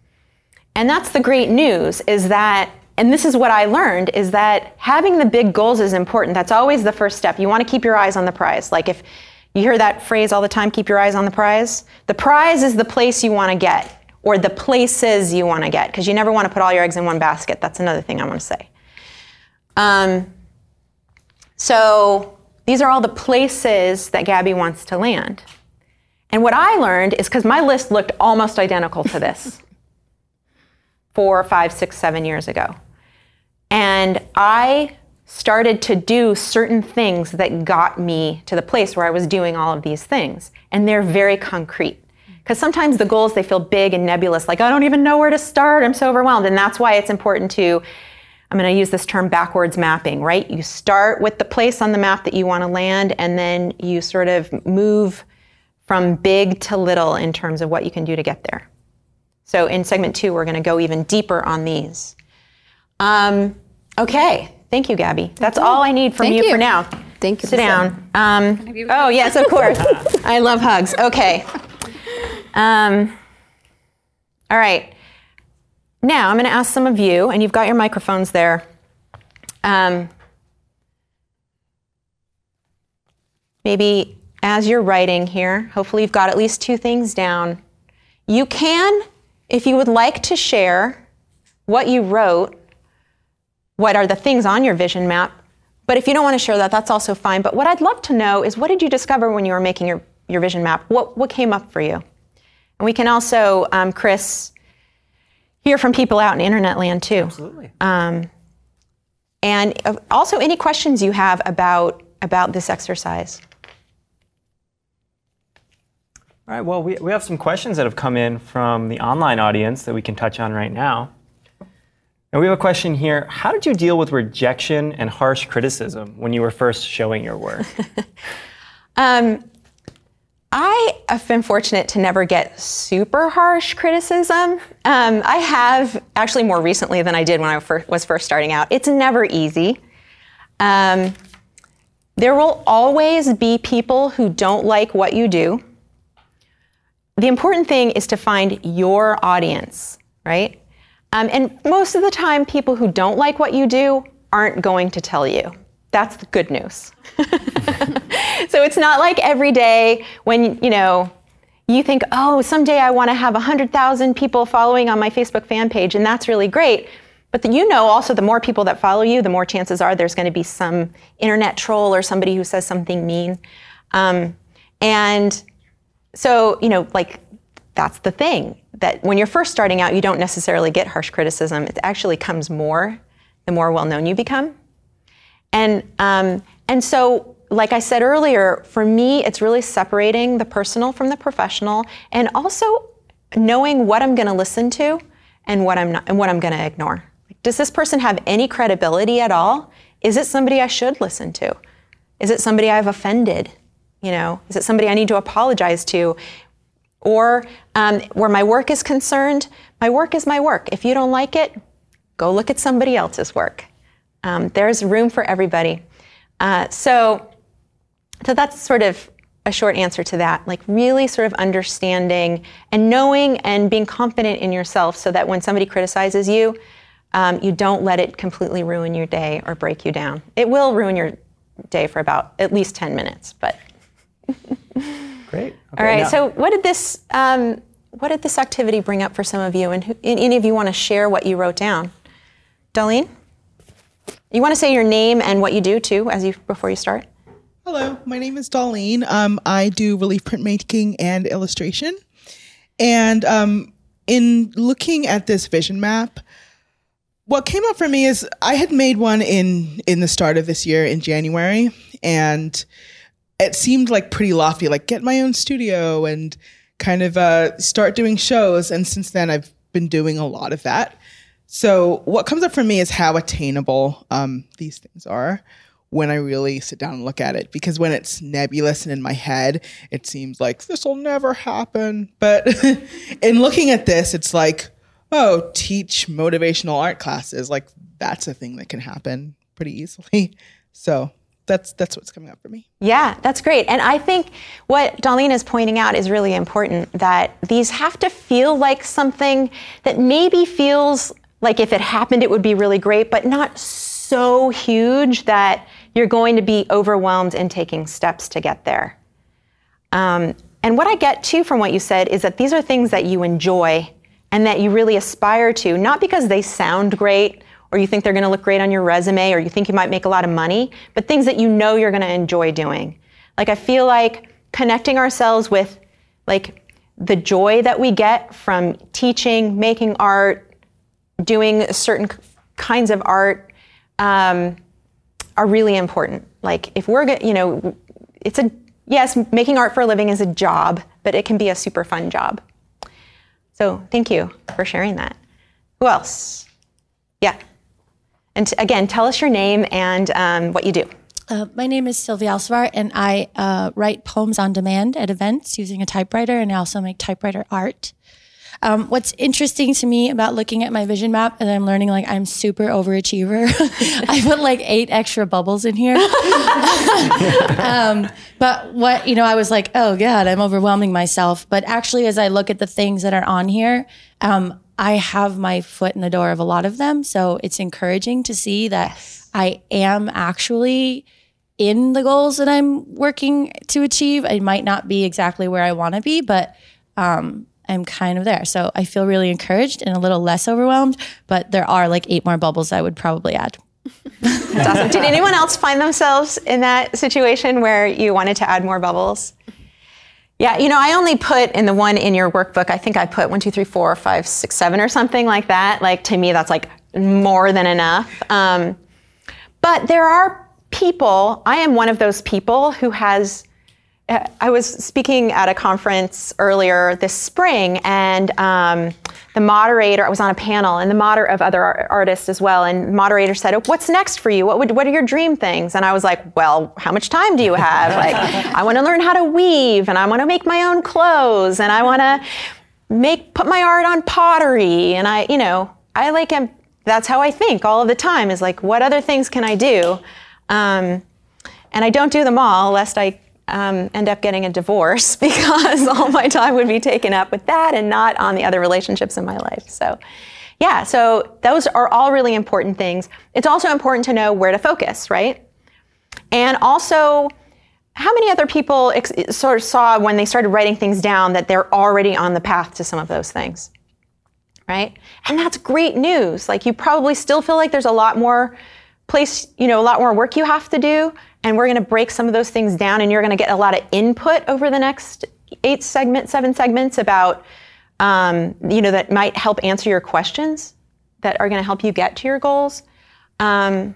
And that's the great news is that, and this is what I learned, is that having the big goals is important. That's always the first step. You want to keep your eyes on the prize. Like if you hear that phrase all the time, keep your eyes on the prize. The prize is the place you want to get, or the places you want to get, because you never want to put all your eggs in one basket. That's another thing I want to say. Um, so these are all the places that Gabby wants to land. And what I learned is because my list looked almost identical to this four, five, six, seven years ago. And I started to do certain things that got me to the place where I was doing all of these things. And they're very concrete. Because sometimes the goals, they feel big and nebulous, like, I don't even know where to start. I'm so overwhelmed. And that's why it's important to, I'm going to use this term backwards mapping, right? You start with the place on the map that you want to land, and then you sort of move from big to little in terms of what you can do to get there. So in segment two, we're going to go even deeper on these. Um, okay, thank you, Gabby. That's all I need from you, you. for now. Thank you. Sit down. Um, oh yes, of course. I love hugs. Okay. Um, all right. Now I'm going to ask some of you, and you've got your microphones there. Um, maybe as you're writing here, hopefully you've got at least two things down. You can, if you would like to share what you wrote, what are the things on your vision map, but if you don't want to share that, that's also fine. But what I'd love to know is what did you discover when you were making your, your vision map? What, what came up for you? And we can also, um, Chris, hear from people out in internet land too. Absolutely. And uh, also any questions you have about, about this exercise. All right, well, we, we have some questions that have come in from the online audience that we can touch on right now. And we have a question here How did you deal with rejection and harsh criticism when you were first showing your work? Um, I have been fortunate to never get super harsh criticism. Um, I have actually more recently than I did when I fir- was first starting out. It's never easy. Um, there will always be people who don't like what you do. The important thing is to find your audience, right? Um, and most of the time, people who don't like what you do aren't going to tell you. That's the good news. so it's not like every day when, you know, you think, oh, someday I want to have 100,000 people following on my Facebook fan page, and that's really great. But the, you know also the more people that follow you, the more chances are there's going to be some internet troll or somebody who says something mean. Um, and so, you know, like that's the thing that when you're first starting out, you don't necessarily get harsh criticism. It actually comes more the more well known you become. And, um, and so like I said earlier, for me, it's really separating the personal from the professional and also knowing what I'm going to listen to and what I'm not and what I'm going to ignore. Does this person have any credibility at all? Is it somebody I should listen to? Is it somebody I've offended? You know, is it somebody I need to apologize to? Or um, where my work is concerned, my work is my work. If you don't like it, go look at somebody else's work. Um, there's room for everybody. Uh, so, so that's sort of a short answer to that. Like really sort of understanding and knowing and being confident in yourself, so that when somebody criticizes you, um, you don't let it completely ruin your day or break you down. It will ruin your day for about at least 10 minutes, but. Great. Okay, All right. now- So, what did this um, what did this activity bring up for some of you? And who, any of you want to share what you wrote down? Darlene, you want to say your name and what you do too, as you before you start. Hello, my name is Darlene. Um, I do relief printmaking and illustration. And um, in looking at this vision map, what came up for me is I had made one in in the start of this year in January, and it seemed like pretty lofty, like get my own studio and kind of uh, start doing shows. And since then, I've been doing a lot of that. So what comes up for me is how attainable um, these things are when I really sit down and look at it. Because when it's nebulous and in my head, it seems like this will never happen. But in looking at this, it's like, oh, teach motivational art classes. Like that's a thing that can happen pretty easily. So that's that's what's coming up for me. Yeah, that's great. And I think what Darlene is pointing out is really important that these have to feel like something that maybe feels like if it happened, it would be really great, but not so huge that you're going to be overwhelmed in taking steps to get there. Um, and what I get too from what you said is that these are things that you enjoy and that you really aspire to, not because they sound great or you think they're going to look great on your resume or you think you might make a lot of money, but things that you know you're going to enjoy doing. Like I feel like connecting ourselves with like the joy that we get from teaching, making art, doing certain kinds of art um, are really important. Like if we're, go- you know, it's a yes, making art for a living is a job, but it can be a super fun job. So thank you for sharing that. Who else? Yeah. And again, tell us your name and um, what you do. Uh, my name is Sylvia Alcivar, and I uh, write poems on demand at events using a typewriter, and I also make typewriter art. Um, what's interesting to me about looking at my vision map, and I'm learning like I'm super overachiever. I put like eight extra bubbles in here. um, but what you know, I was like, oh god, I'm overwhelming myself. But actually, as I look at the things that are on here, um, I have my foot in the door of a lot of them. So it's encouraging to see that I am actually in the goals that I'm working to achieve. I might not be exactly where I want to be, but um, I'm kind of there. So I feel really encouraged and a little less overwhelmed. But there are like eight more bubbles I would probably add. That's awesome. Did anyone else find themselves in that situation where you wanted to add more bubbles? Yeah, you know, I only put in the one in your workbook, I think I put one, two, three, four, five, six, seven, or something like that. Like to me, that's like more than enough. Um, but there are people, I am one of those people who has. I was speaking at a conference earlier this spring, and um, the moderator, I was on a panel, and the moderator of other ar- artists as well, and the moderator said, "Oh, "What's next for you? What would, what are your dream things?" And I was like, "Well, how much time do you have? Like, I want to learn how to weave, and I want to make my own clothes, and I want to make put my art on pottery, and I, you know, I like am. That's how I think all of the time. Is like, what other things can I do? Um, and I don't do them all, lest I um, end up getting a divorce because all my time would be taken up with that and not on the other relationships in my life. So, yeah, so those are all really important things. It's also important to know where to focus, right? And also, how many other people ex- sort of saw when they started writing things down that they're already on the path to some of those things? Right? And that's great news. Like, you probably still feel like there's a lot more place, you know, a lot more work you have to do. And we're going to break some of those things down, and you're going to get a lot of input over the next eight segments, seven segments about, um, you know, that might help answer your questions that are going to help you get to your goals. Um,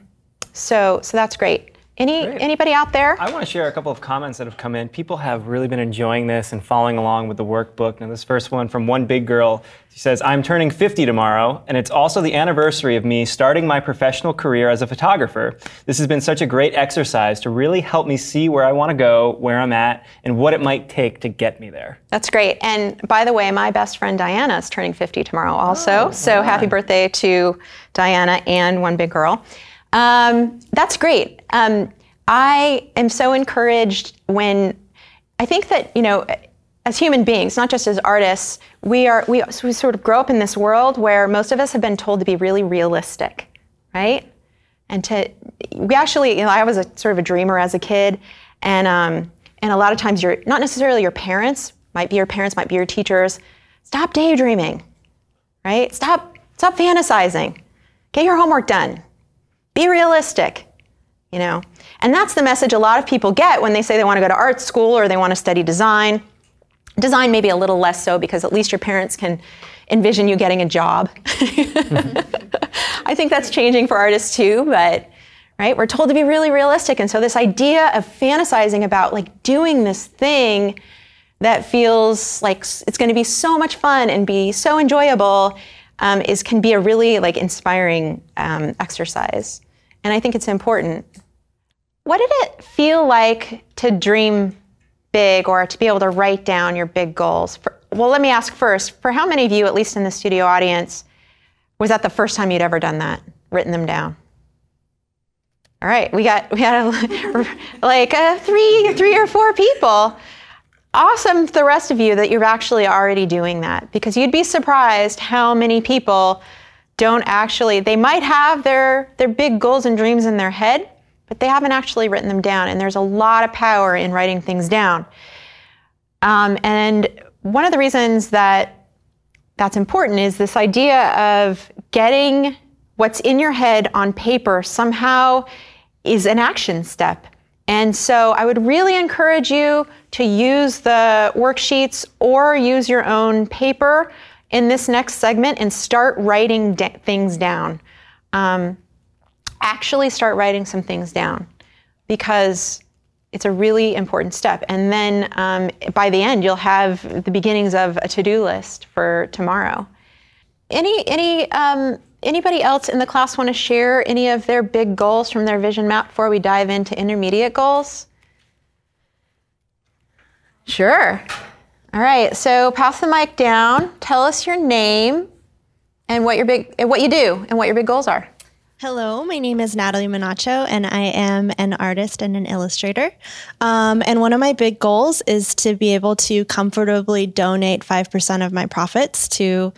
so, so that's great. Any Great. anybody out there? I want to share a couple of comments that have come in. People have really been enjoying this and following along with the workbook. Now, this first one from one big girl. She says, I'm turning 50 tomorrow, and it's also the anniversary of me starting my professional career as a photographer. This has been such a great exercise to really help me see where I want to go, where I'm at, and what it might take to get me there. That's great. And by the way, my best friend Diana is turning 50 tomorrow also. Oh, so happy birthday to Diana and one big girl. Um, that's great. Um, I am so encouraged when I think that, you know, as human beings, not just as artists, we are we, we sort of grow up in this world where most of us have been told to be really realistic, right? And to we actually, you know, I was a sort of a dreamer as a kid, and um, and a lot of times you're not necessarily your parents, might be your parents, might be your teachers. Stop daydreaming, right? Stop stop fantasizing. Get your homework done. Be realistic, you know. And that's the message a lot of people get when they say they want to go to art school or they want to study design. Design maybe a little less so because at least your parents can envision you getting a job. I think that's changing for artists too, but right, we're told to be really realistic and so this idea of fantasizing about like doing this thing that feels like it's going to be so much fun and be so enjoyable um, is can be a really like inspiring um, exercise and i think it's important. What did it feel like to dream big or to be able to write down your big goals? For, well let me ask first for how many of you at least in the studio audience was that the first time you'd ever done that written them down? All right we got we had a, like a three three or four people. Awesome the rest of you that you're actually already doing that because you'd be surprised how many people don't actually they might have their their big goals and dreams in their head but they haven't actually written them down and there's a lot of power in writing things down. Um, and one of the reasons that that's important is this idea of getting what's in your head on paper somehow is an action step. And so I would really encourage you to use the worksheets or use your own paper in this next segment and start writing d- things down. Um, actually, start writing some things down because it's a really important step. And then um, by the end, you'll have the beginnings of a to do list for tomorrow. Any, any, um, anybody else in the class want to share any of their big goals from their vision map before we dive into intermediate goals? Sure. All right, so pass the mic down. Tell us your name and what your big what you do and what your big goals are. Hello, my name is Natalie Minacho, and I am an artist and an illustrator. Um, and one of my big goals is to be able to comfortably donate 5% of my profits to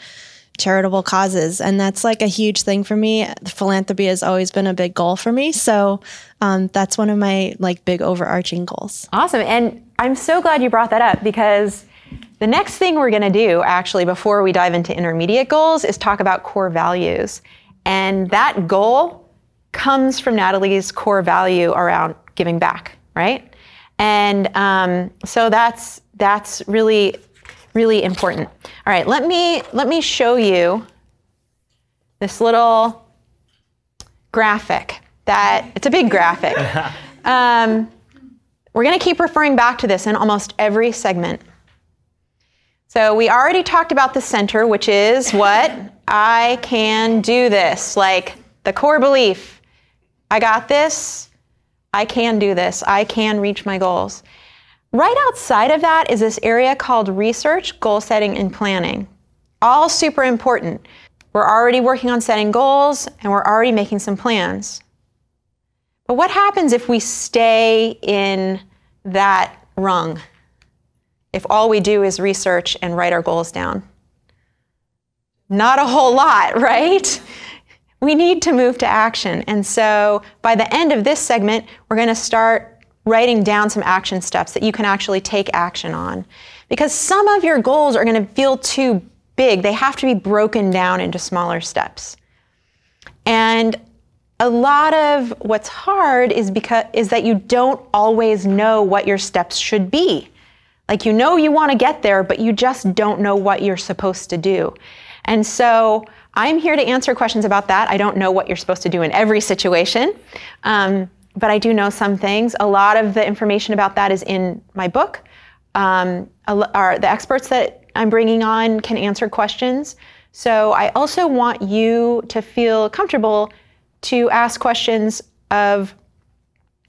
charitable causes. And that's like a huge thing for me. Philanthropy has always been a big goal for me. So um, that's one of my like big overarching goals. Awesome. And I'm so glad you brought that up because the next thing we're going to do, actually, before we dive into intermediate goals, is talk about core values. And that goal comes from Natalie's core value around giving back, right? And um, so that's that's really really important. All right, let me let me show you this little graphic. That it's a big graphic. Um, we're going to keep referring back to this in almost every segment. So we already talked about the center, which is what? I can do this. Like the core belief I got this, I can do this, I can reach my goals. Right outside of that is this area called research, goal setting, and planning. All super important. We're already working on setting goals and we're already making some plans. But what happens if we stay in that rung? If all we do is research and write our goals down? Not a whole lot, right? We need to move to action. And so by the end of this segment, we're going to start writing down some action steps that you can actually take action on. Because some of your goals are going to feel too big, they have to be broken down into smaller steps. And a lot of what's hard is because is that you don't always know what your steps should be. Like you know you want to get there, but you just don't know what you're supposed to do. And so I'm here to answer questions about that. I don't know what you're supposed to do in every situation. Um, but I do know some things. A lot of the information about that is in my book. Um, are the experts that I'm bringing on can answer questions. So I also want you to feel comfortable to ask questions of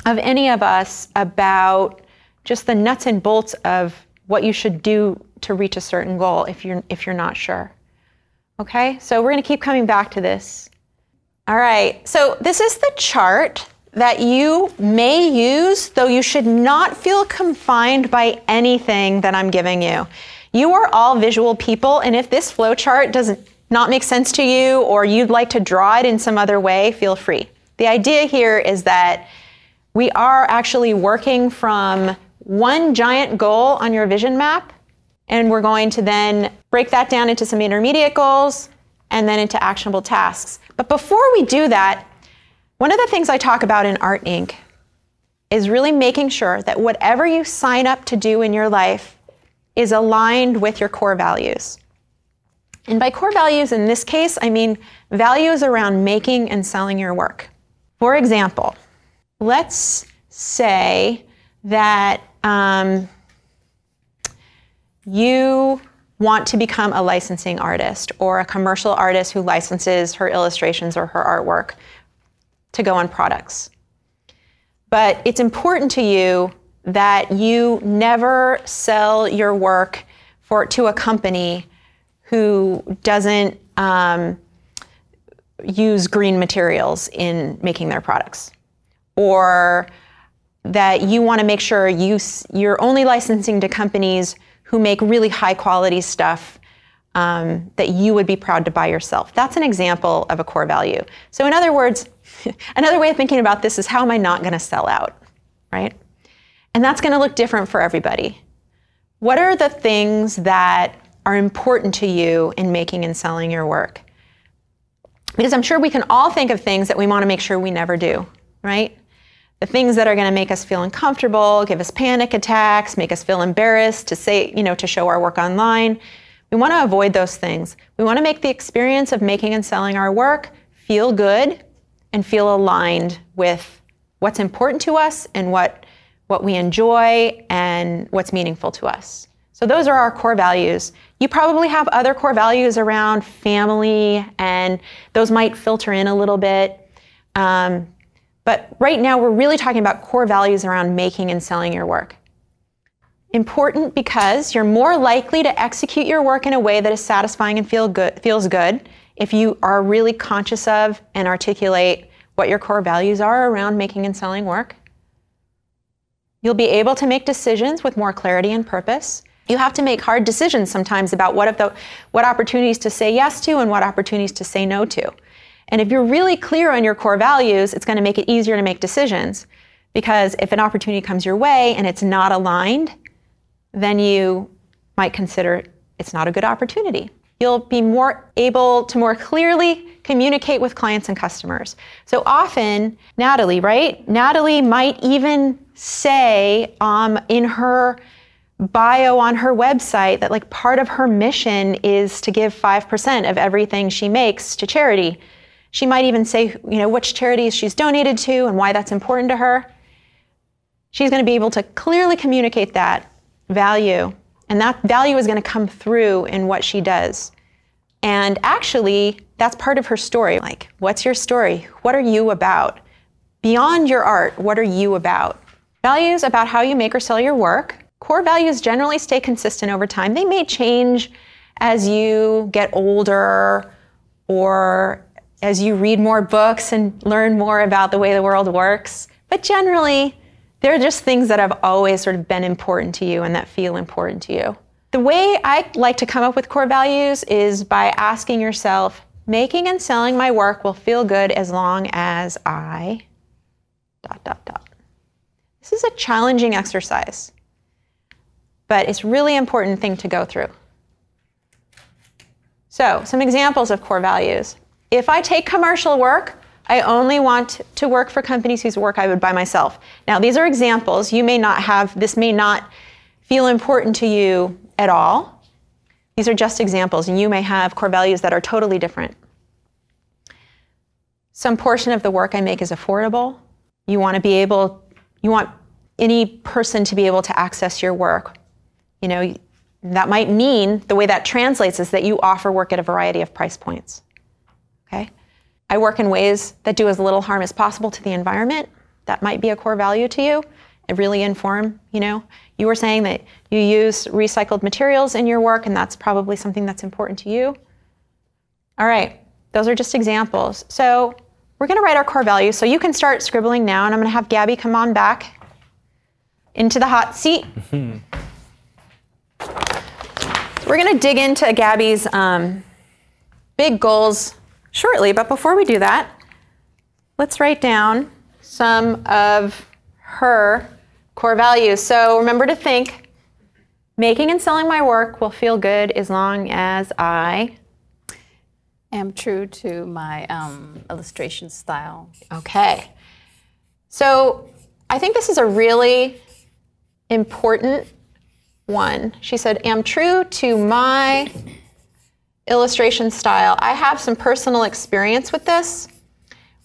of any of us about just the nuts and bolts of what you should do to reach a certain goal if you're if you're not sure. Okay? So we're going to keep coming back to this. All right. So this is the chart that you may use, though you should not feel confined by anything that I'm giving you. You are all visual people, and if this flow chart does not make sense to you or you'd like to draw it in some other way, feel free. The idea here is that we are actually working from one giant goal on your vision map, and we're going to then break that down into some intermediate goals and then into actionable tasks. But before we do that, one of the things I talk about in Art Inc. is really making sure that whatever you sign up to do in your life is aligned with your core values. And by core values in this case, I mean values around making and selling your work. For example, let's say that um, you want to become a licensing artist or a commercial artist who licenses her illustrations or her artwork to go on products. But it's important to you that you never sell your work for to a company who doesn't um, use green materials in making their products, or that you want to make sure you you're only licensing to companies who make really high quality stuff um, that you would be proud to buy yourself. That's an example of a core value. So, in other words, another way of thinking about this is how am I not going to sell out, right? And that's going to look different for everybody. What are the things that are important to you in making and selling your work? Because I'm sure we can all think of things that we want to make sure we never do, right? The things that are going to make us feel uncomfortable, give us panic attacks, make us feel embarrassed to say, you know, to show our work online. We want to avoid those things. We want to make the experience of making and selling our work feel good and feel aligned with what's important to us and what what we enjoy and what's meaningful to us. So those are our core values. You probably have other core values around family, and those might filter in a little bit. Um, but right now, we're really talking about core values around making and selling your work. Important because you're more likely to execute your work in a way that is satisfying and feel good, feels good if you are really conscious of and articulate what your core values are around making and selling work. You'll be able to make decisions with more clarity and purpose you have to make hard decisions sometimes about what, the, what opportunities to say yes to and what opportunities to say no to. And if you're really clear on your core values, it's going to make it easier to make decisions. Because if an opportunity comes your way and it's not aligned, then you might consider it's not a good opportunity. You'll be more able to more clearly communicate with clients and customers. So often, Natalie, right? Natalie might even say um, in her bio on her website that like part of her mission is to give 5% of everything she makes to charity. She might even say, you know, which charities she's donated to and why that's important to her. She's going to be able to clearly communicate that value. And that value is going to come through in what she does. And actually, that's part of her story. Like, what's your story? What are you about? Beyond your art, what are you about? Values about how you make or sell your work core values generally stay consistent over time. They may change as you get older or as you read more books and learn more about the way the world works. But generally, they're just things that have always sort of been important to you and that feel important to you. The way I like to come up with core values is by asking yourself, making and selling my work will feel good as long as I dot dot dot. This is a challenging exercise but it's really important thing to go through. So, some examples of core values. If I take commercial work, I only want to work for companies whose work I would buy myself. Now, these are examples. You may not have, this may not feel important to you at all. These are just examples, and you may have core values that are totally different. Some portion of the work I make is affordable. You want to be able, you want any person to be able to access your work. You know, that might mean the way that translates is that you offer work at a variety of price points. I work in ways that do as little harm as possible to the environment. That might be a core value to you It really inform, you know. You were saying that you use recycled materials in your work, and that's probably something that's important to you. All right, those are just examples. So we're going to write our core values. So you can start scribbling now, and I'm going to have Gabby come on back into the hot seat. so we're going to dig into Gabby's um, big goals shortly, but before we do that, let's write down some of her core values. So remember to think making and selling my work will feel good as long as I am true to my um, illustration style. Okay. So I think this is a really important one. She said, am true to my illustration style. I have some personal experience with this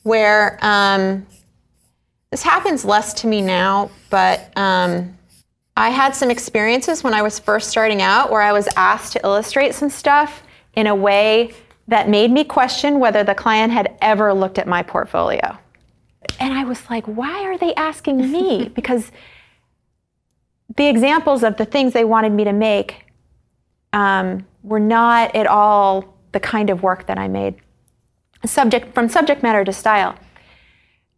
where um, this happens less to me now, but um, I had some experiences when I was first starting out where I was asked to illustrate some stuff in a way that made me question whether the client had ever looked at my portfolio. And I was like, why are they asking me? because the examples of the things they wanted me to make um, were not at all the kind of work that I made. Subject from subject matter to style.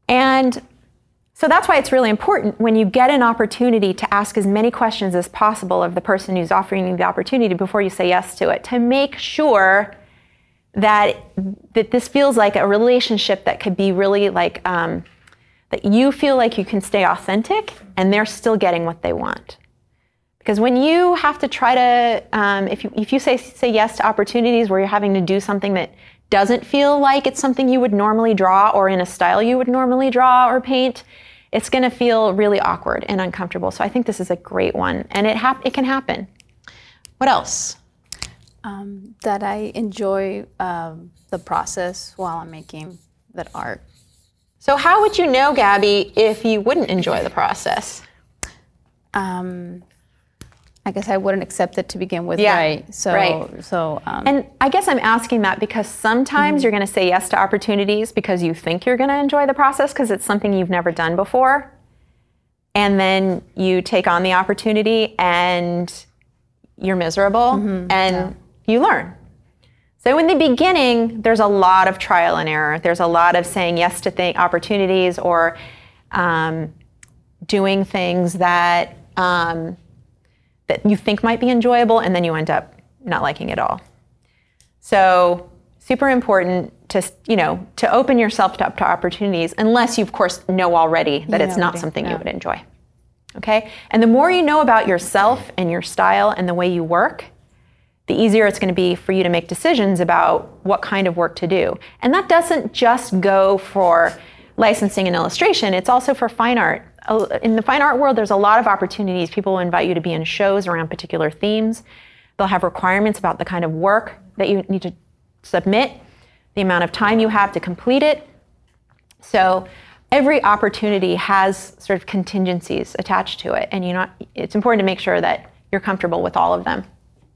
And so that's why it's really important when you get an opportunity to ask as many questions as possible of the person who's offering you the opportunity before you say yes to it, to make sure that that this feels like a relationship that could be really like um, that you feel like you can stay authentic and they're still getting what they want. Because when you have to try to, um, if you if you say say yes to opportunities where you're having to do something that doesn't feel like it's something you would normally draw or in a style you would normally draw or paint, it's going to feel really awkward and uncomfortable. So I think this is a great one, and it hap- it can happen. What else? Um, that I enjoy um, the process while I'm making that art. So how would you know, Gabby, if you wouldn't enjoy the process? Um, I guess I wouldn't accept it to begin with, Yeah, right? So, right. so um, And I guess I'm asking that because sometimes you're going to say yes to opportunities because you think you're going to enjoy the process because it's something you've never done before. And then you take on the opportunity and you're miserable and you learn. So in the beginning, there's a lot of trial and error. There's a lot of saying yes to th- opportunities or um, doing things that um, that you think might be enjoyable, and then you end up not liking it all. So super important to you know to open yourself up to opportunities, unless you of course know already that You it's not something you would enjoy. Okay, and the more you know about yourself and your style and the way you work, the easier it's going to be for you to make decisions about what kind of work to do. And that doesn't just go for licensing and illustration, it's also for fine art. In the fine art world, there's a lot of opportunities. People will invite you to be in shows around particular themes. They'll have requirements about the kind of work that you need to submit, the amount of time you have to complete it. So every opportunity has sort of contingencies attached to it, and you not, it's important to make sure that you're comfortable with all of them.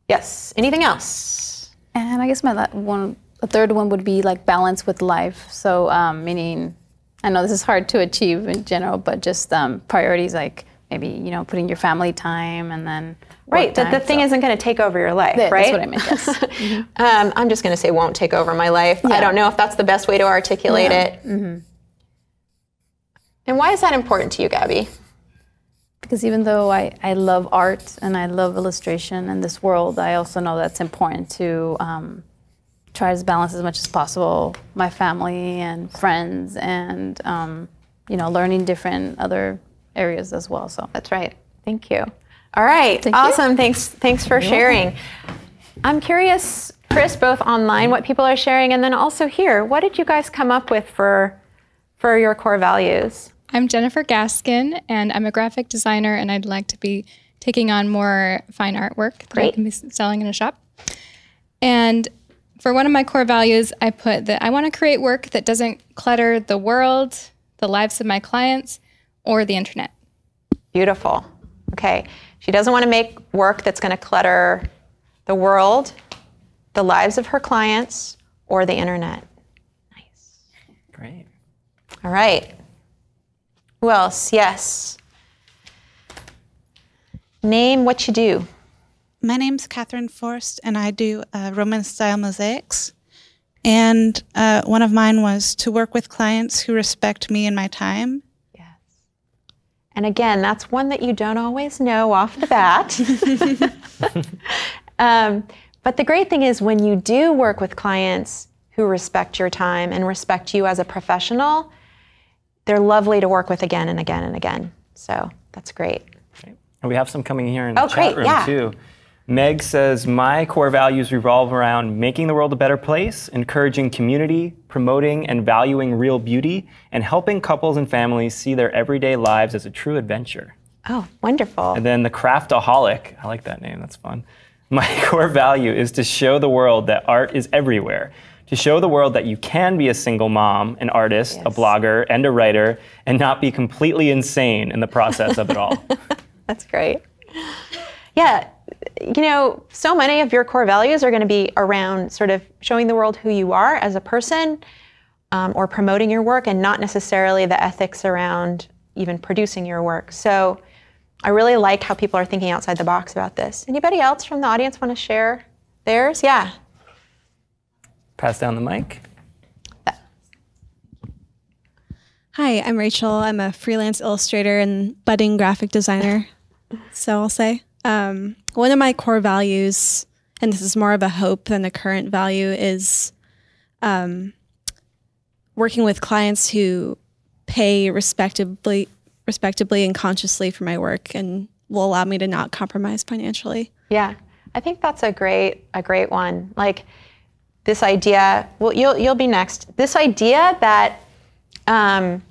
Yes. Anything else? And I guess my one, a third one would be like balance with life. So, um, meaning, I know this is hard to achieve in general, but just um, priorities like maybe you know putting your family time and then Right. That the thing so- isn't going to take over your life, That- right? That's what I meant. Yes. um, I'm just going to say won't take over my life. I don't know if that's the best way to articulate Yeah. it. And why is that important to you, Gabby? because even though I, I love art and I love illustration and this world, I also know that's important to um, try to balance as much as possible my family and friends and um, you know learning different other areas as well. So That's right. Thank you. All right. Thank you. awesome. Thanks. Thanks for sharing. I'm curious, Chris, both online what people are sharing, and then also here. What did you guys come up with for for your core values? I'm Jennifer Gaskin, and I'm a graphic designer, and I'd like to be taking on more fine artwork that I can be selling in a shop. And for one of my core values, I put that I want to create work that doesn't clutter the world, the lives of my clients, or the internet. Beautiful. Okay. She doesn't want to make work that's going to clutter the world, the lives of her clients, or the internet. Nice. Great. All right. Who else? Yes. Name what you do. My name's Catherine Forst, and I do uh, Roman style mosaics. And uh, one of mine was to work with clients who respect me and my time. Yes. And again, that's one that you don't always know off the bat. um, but the great thing is when you do work with clients who respect your time and respect you as a professional, they're lovely to work with again and again and again. So that's great. Great. And we have some coming here in Oh, the chat great, room yeah. too. Meg says, My core values revolve around making the world a better place, encouraging community, promoting and valuing real beauty, and helping couples and families see their everyday lives as a true adventure. Oh, wonderful. And then the craftaholic, I like that name, that's fun. My core value is to show the world that art is everywhere, to show the world that you can be a single mom, an artist, a blogger, and a writer, and not be completely insane in the process of it all. That's great. Yeah, you know, so many of your core values are going to be around sort of showing the world who you are as a person um, or promoting your work and not necessarily the ethics around even producing your work. So I really like how people are thinking outside the box about this. Anybody else from the audience want to share theirs? Yeah. Pass down the mic. Hi, I'm Rachel. I'm a freelance illustrator and budding graphic designer. so I'll say um, one of my core values, and this is more of a hope than a current value, is um, working with clients who pay respectably, respectably and consciously for my work, and will allow me to not compromise financially. Yeah, I think that's a great a great one. Like this idea. Well, you'll you'll be next. This idea that um,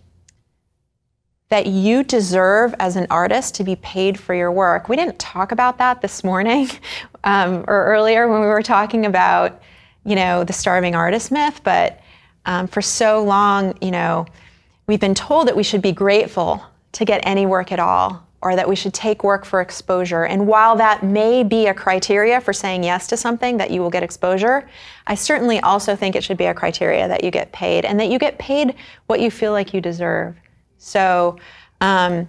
that you deserve as an artist to be paid for your work. We didn't talk about that this morning um, or earlier when we were talking about you know the starving artist myth, but um, for so long, you know, we've been told that we should be grateful to get any work at all, or that we should take work for exposure. And while that may be a criteria for saying yes to something that you will get exposure, I certainly also think it should be a criteria that you get paid and that you get paid what you feel like you deserve. So, um,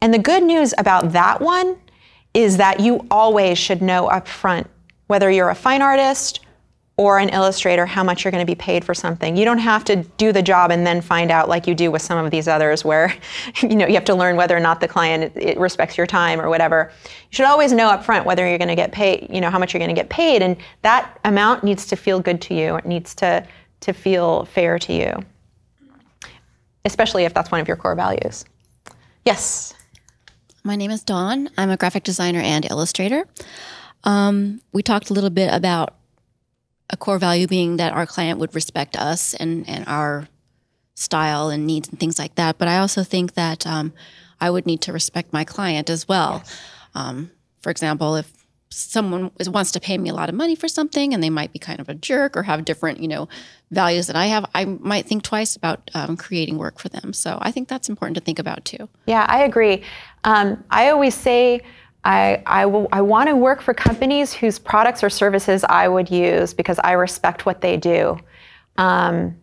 and the good news about that one is that you always should know up front whether you're a fine artist or an illustrator how much you're going to be paid for something. You don't have to do the job and then find out like you do with some of these others where you know you have to learn whether or not the client respects your time or whatever. You should always know up front whether you're going to get paid, you know, how much you're going to get paid and that amount needs to feel good to you. It needs to to feel fair to you. Especially if that's one of your core values. Yes. My name is Dawn. I'm a graphic designer and illustrator. Um, we talked a little bit about a core value being that our client would respect us and, and our style and needs and things like that. But I also think that um, I would need to respect my client as well. Um, for example, if someone wants to pay me a lot of money for something and they might be kind of a jerk or have different, you know, values that I have, I might think twice about um, creating work for them. So I think that's important to think about too. Yeah, I agree. Um, I always say I, I, will, I want to work for companies whose products or services I would use because I respect what they do. Um,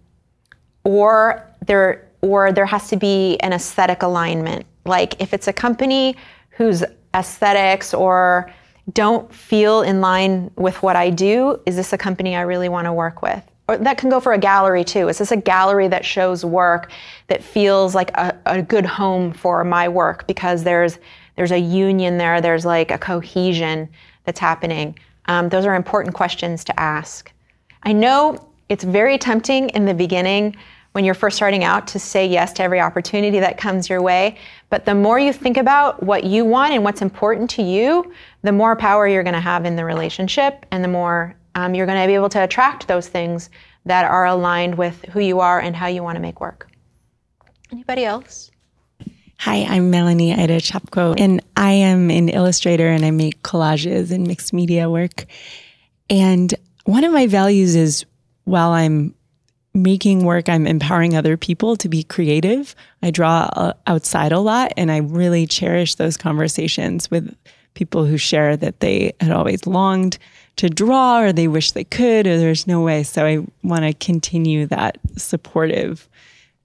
or there, or there has to be an aesthetic alignment. Like if it's a company whose aesthetics or don't feel in line with what I do, is this a company I really want to work with? Or that can go for a gallery too. Is this a gallery that shows work that feels like a, a good home for my work because there's there's a union there, there's like a cohesion that's happening. Um, those are important questions to ask. I know it's very tempting in the beginning when you're first starting out to say yes to every opportunity that comes your way. But the more you think about what you want and what's important to you, the more power you're going to have in the relationship and the more um, you're going to be able to attract those things that are aligned with who you are and how you want to make work. Anybody else? Hi, I'm Melanie Ida Chapko, and I am an illustrator and I make collages and mixed media work. And one of my values is while I'm making work, I'm empowering other people to be creative. I draw uh, outside a lot, and I really cherish those conversations with people who share that they had always longed to draw or they wish they could or there's no way. So I want to continue that supportive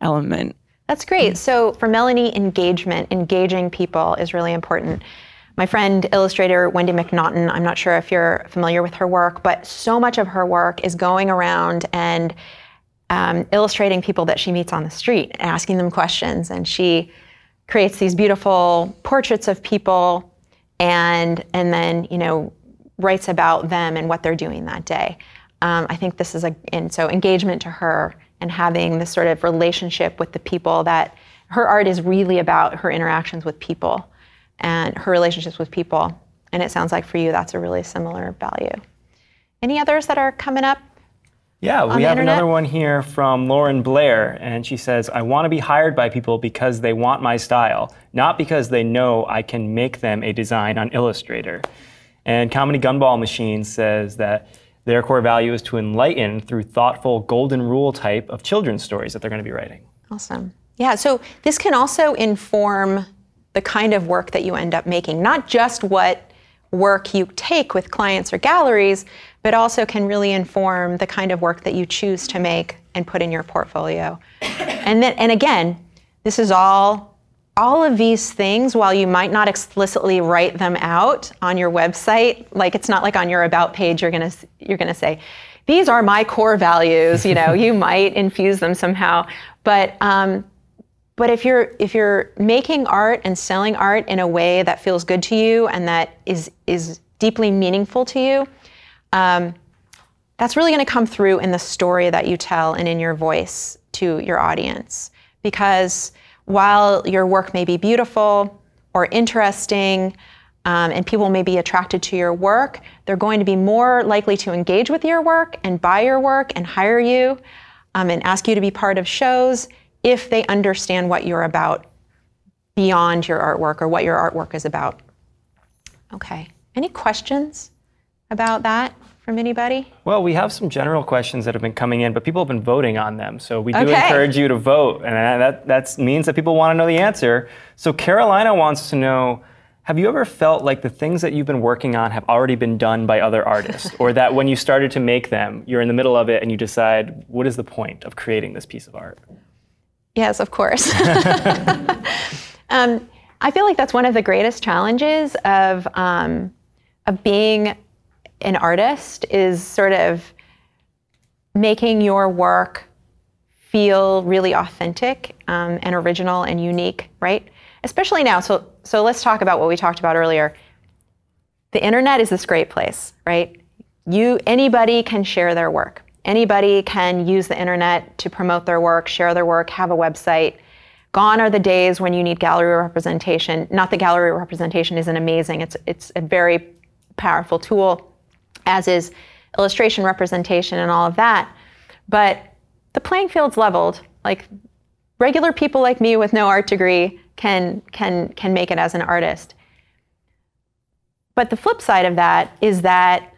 element. That's great. So for Melanie, engagement, engaging people is really important. My friend, illustrator Wendy MacNaughton, I'm not sure if you're familiar with her work, but so much of her work is going around and um, illustrating people that she meets on the street, asking them questions. And she creates these beautiful portraits of people and, and then, you know, writes about them and what they're doing that day. Um, I think this is a, and so engagement to her and having this sort of relationship with the people that her art is really about her interactions with people and her relationships with people. And it sounds like for you, that's a really similar value. Any others that are coming up? Yeah, we have internet? another one here from Lauren Blair, and she says, I want to be hired by people because they want my style, not because they know I can make them a design on Illustrator. And Comedy Gumball Machine says that their core value is to enlighten through thoughtful golden rule type of children's stories that they're going to be writing. Awesome. Yeah, so this can also inform the kind of work that you end up making, not just what work you take with clients or galleries, but also can really inform the kind of work that you choose to make and put in your portfolio. And then and again, this is all all of these things while you might not explicitly write them out on your website, like it's not like on your about page you're going to you're going to say these are my core values, you know, you might infuse them somehow, but um, but if you're if you're making art and selling art in a way that feels good to you and that is is deeply meaningful to you, um, that's really going to come through in the story that you tell and in your voice to your audience. Because while your work may be beautiful or interesting, um, and people may be attracted to your work, they're going to be more likely to engage with your work and buy your work and hire you um, and ask you to be part of shows if they understand what you're about beyond your artwork or what your artwork is about. Okay. Any questions about that from anybody? Well, we have some general questions that have been coming in, but people have been voting on them. So we do Okay. encourage you to vote, and that that means that people want to know the answer. So Carolina wants to know. Have you ever felt like the things that you've been working on have already been done by other artists? or that when you started to make them, you're in the middle of it and you decide, what is the point of creating this piece of art? Yes, of course. um, I feel like that's one of the greatest challenges of um, of being an artist is sort of making your work feel really authentic um, and original and unique, right? Especially now. So, so let's talk about what we talked about earlier. The internet is this great place, right? You, anybody can share their work. Anybody can use the internet to promote their work, share their work, have a website. Gone are the days when you need gallery representation. Not that gallery representation isn't amazing. It's it's a very powerful tool, as is illustration representation and all of that. But the playing field's leveled. Like regular people like me with no art degree can can can make it as an artist. But the flip side of that is that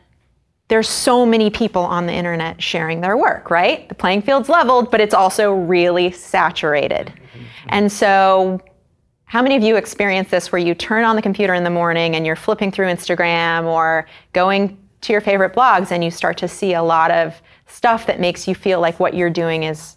there's so many people on the internet sharing their work, right? The playing field's leveled, but it's also really saturated. And so how many of you experience this where you turn on the computer in the morning and you're flipping through Instagram or going to your favorite blogs and you start to see a lot of stuff that makes you feel like what you're doing is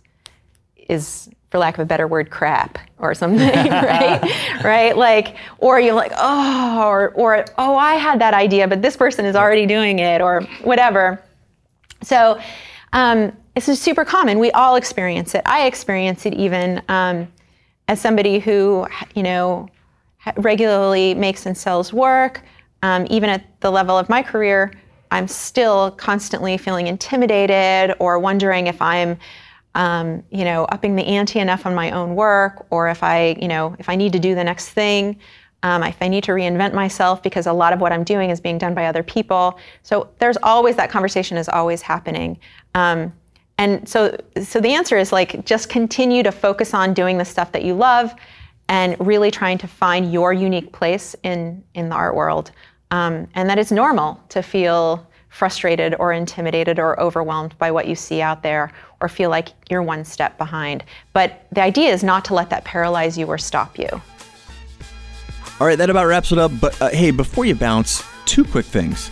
is for lack of a better word crap or something right? Right? Like or you're like oh or or oh I had that idea but this person is already doing it or whatever. So um, this is super common. We all experience it. I experience it even um, as somebody who you know regularly makes and sells work um, even at the level of my career i'm still constantly feeling intimidated or wondering if i'm um, you know upping the ante enough on my own work or if i you know if i need to do the next thing um, if i need to reinvent myself because a lot of what i'm doing is being done by other people so there's always that conversation is always happening um, and so, so the answer is like just continue to focus on doing the stuff that you love, and really trying to find your unique place in in the art world. Um, and that it's normal to feel frustrated or intimidated or overwhelmed by what you see out there or feel like you're one step behind. But the idea is not to let that paralyze you or stop you. All right, that about wraps it up. But uh, hey, before you bounce, two quick things.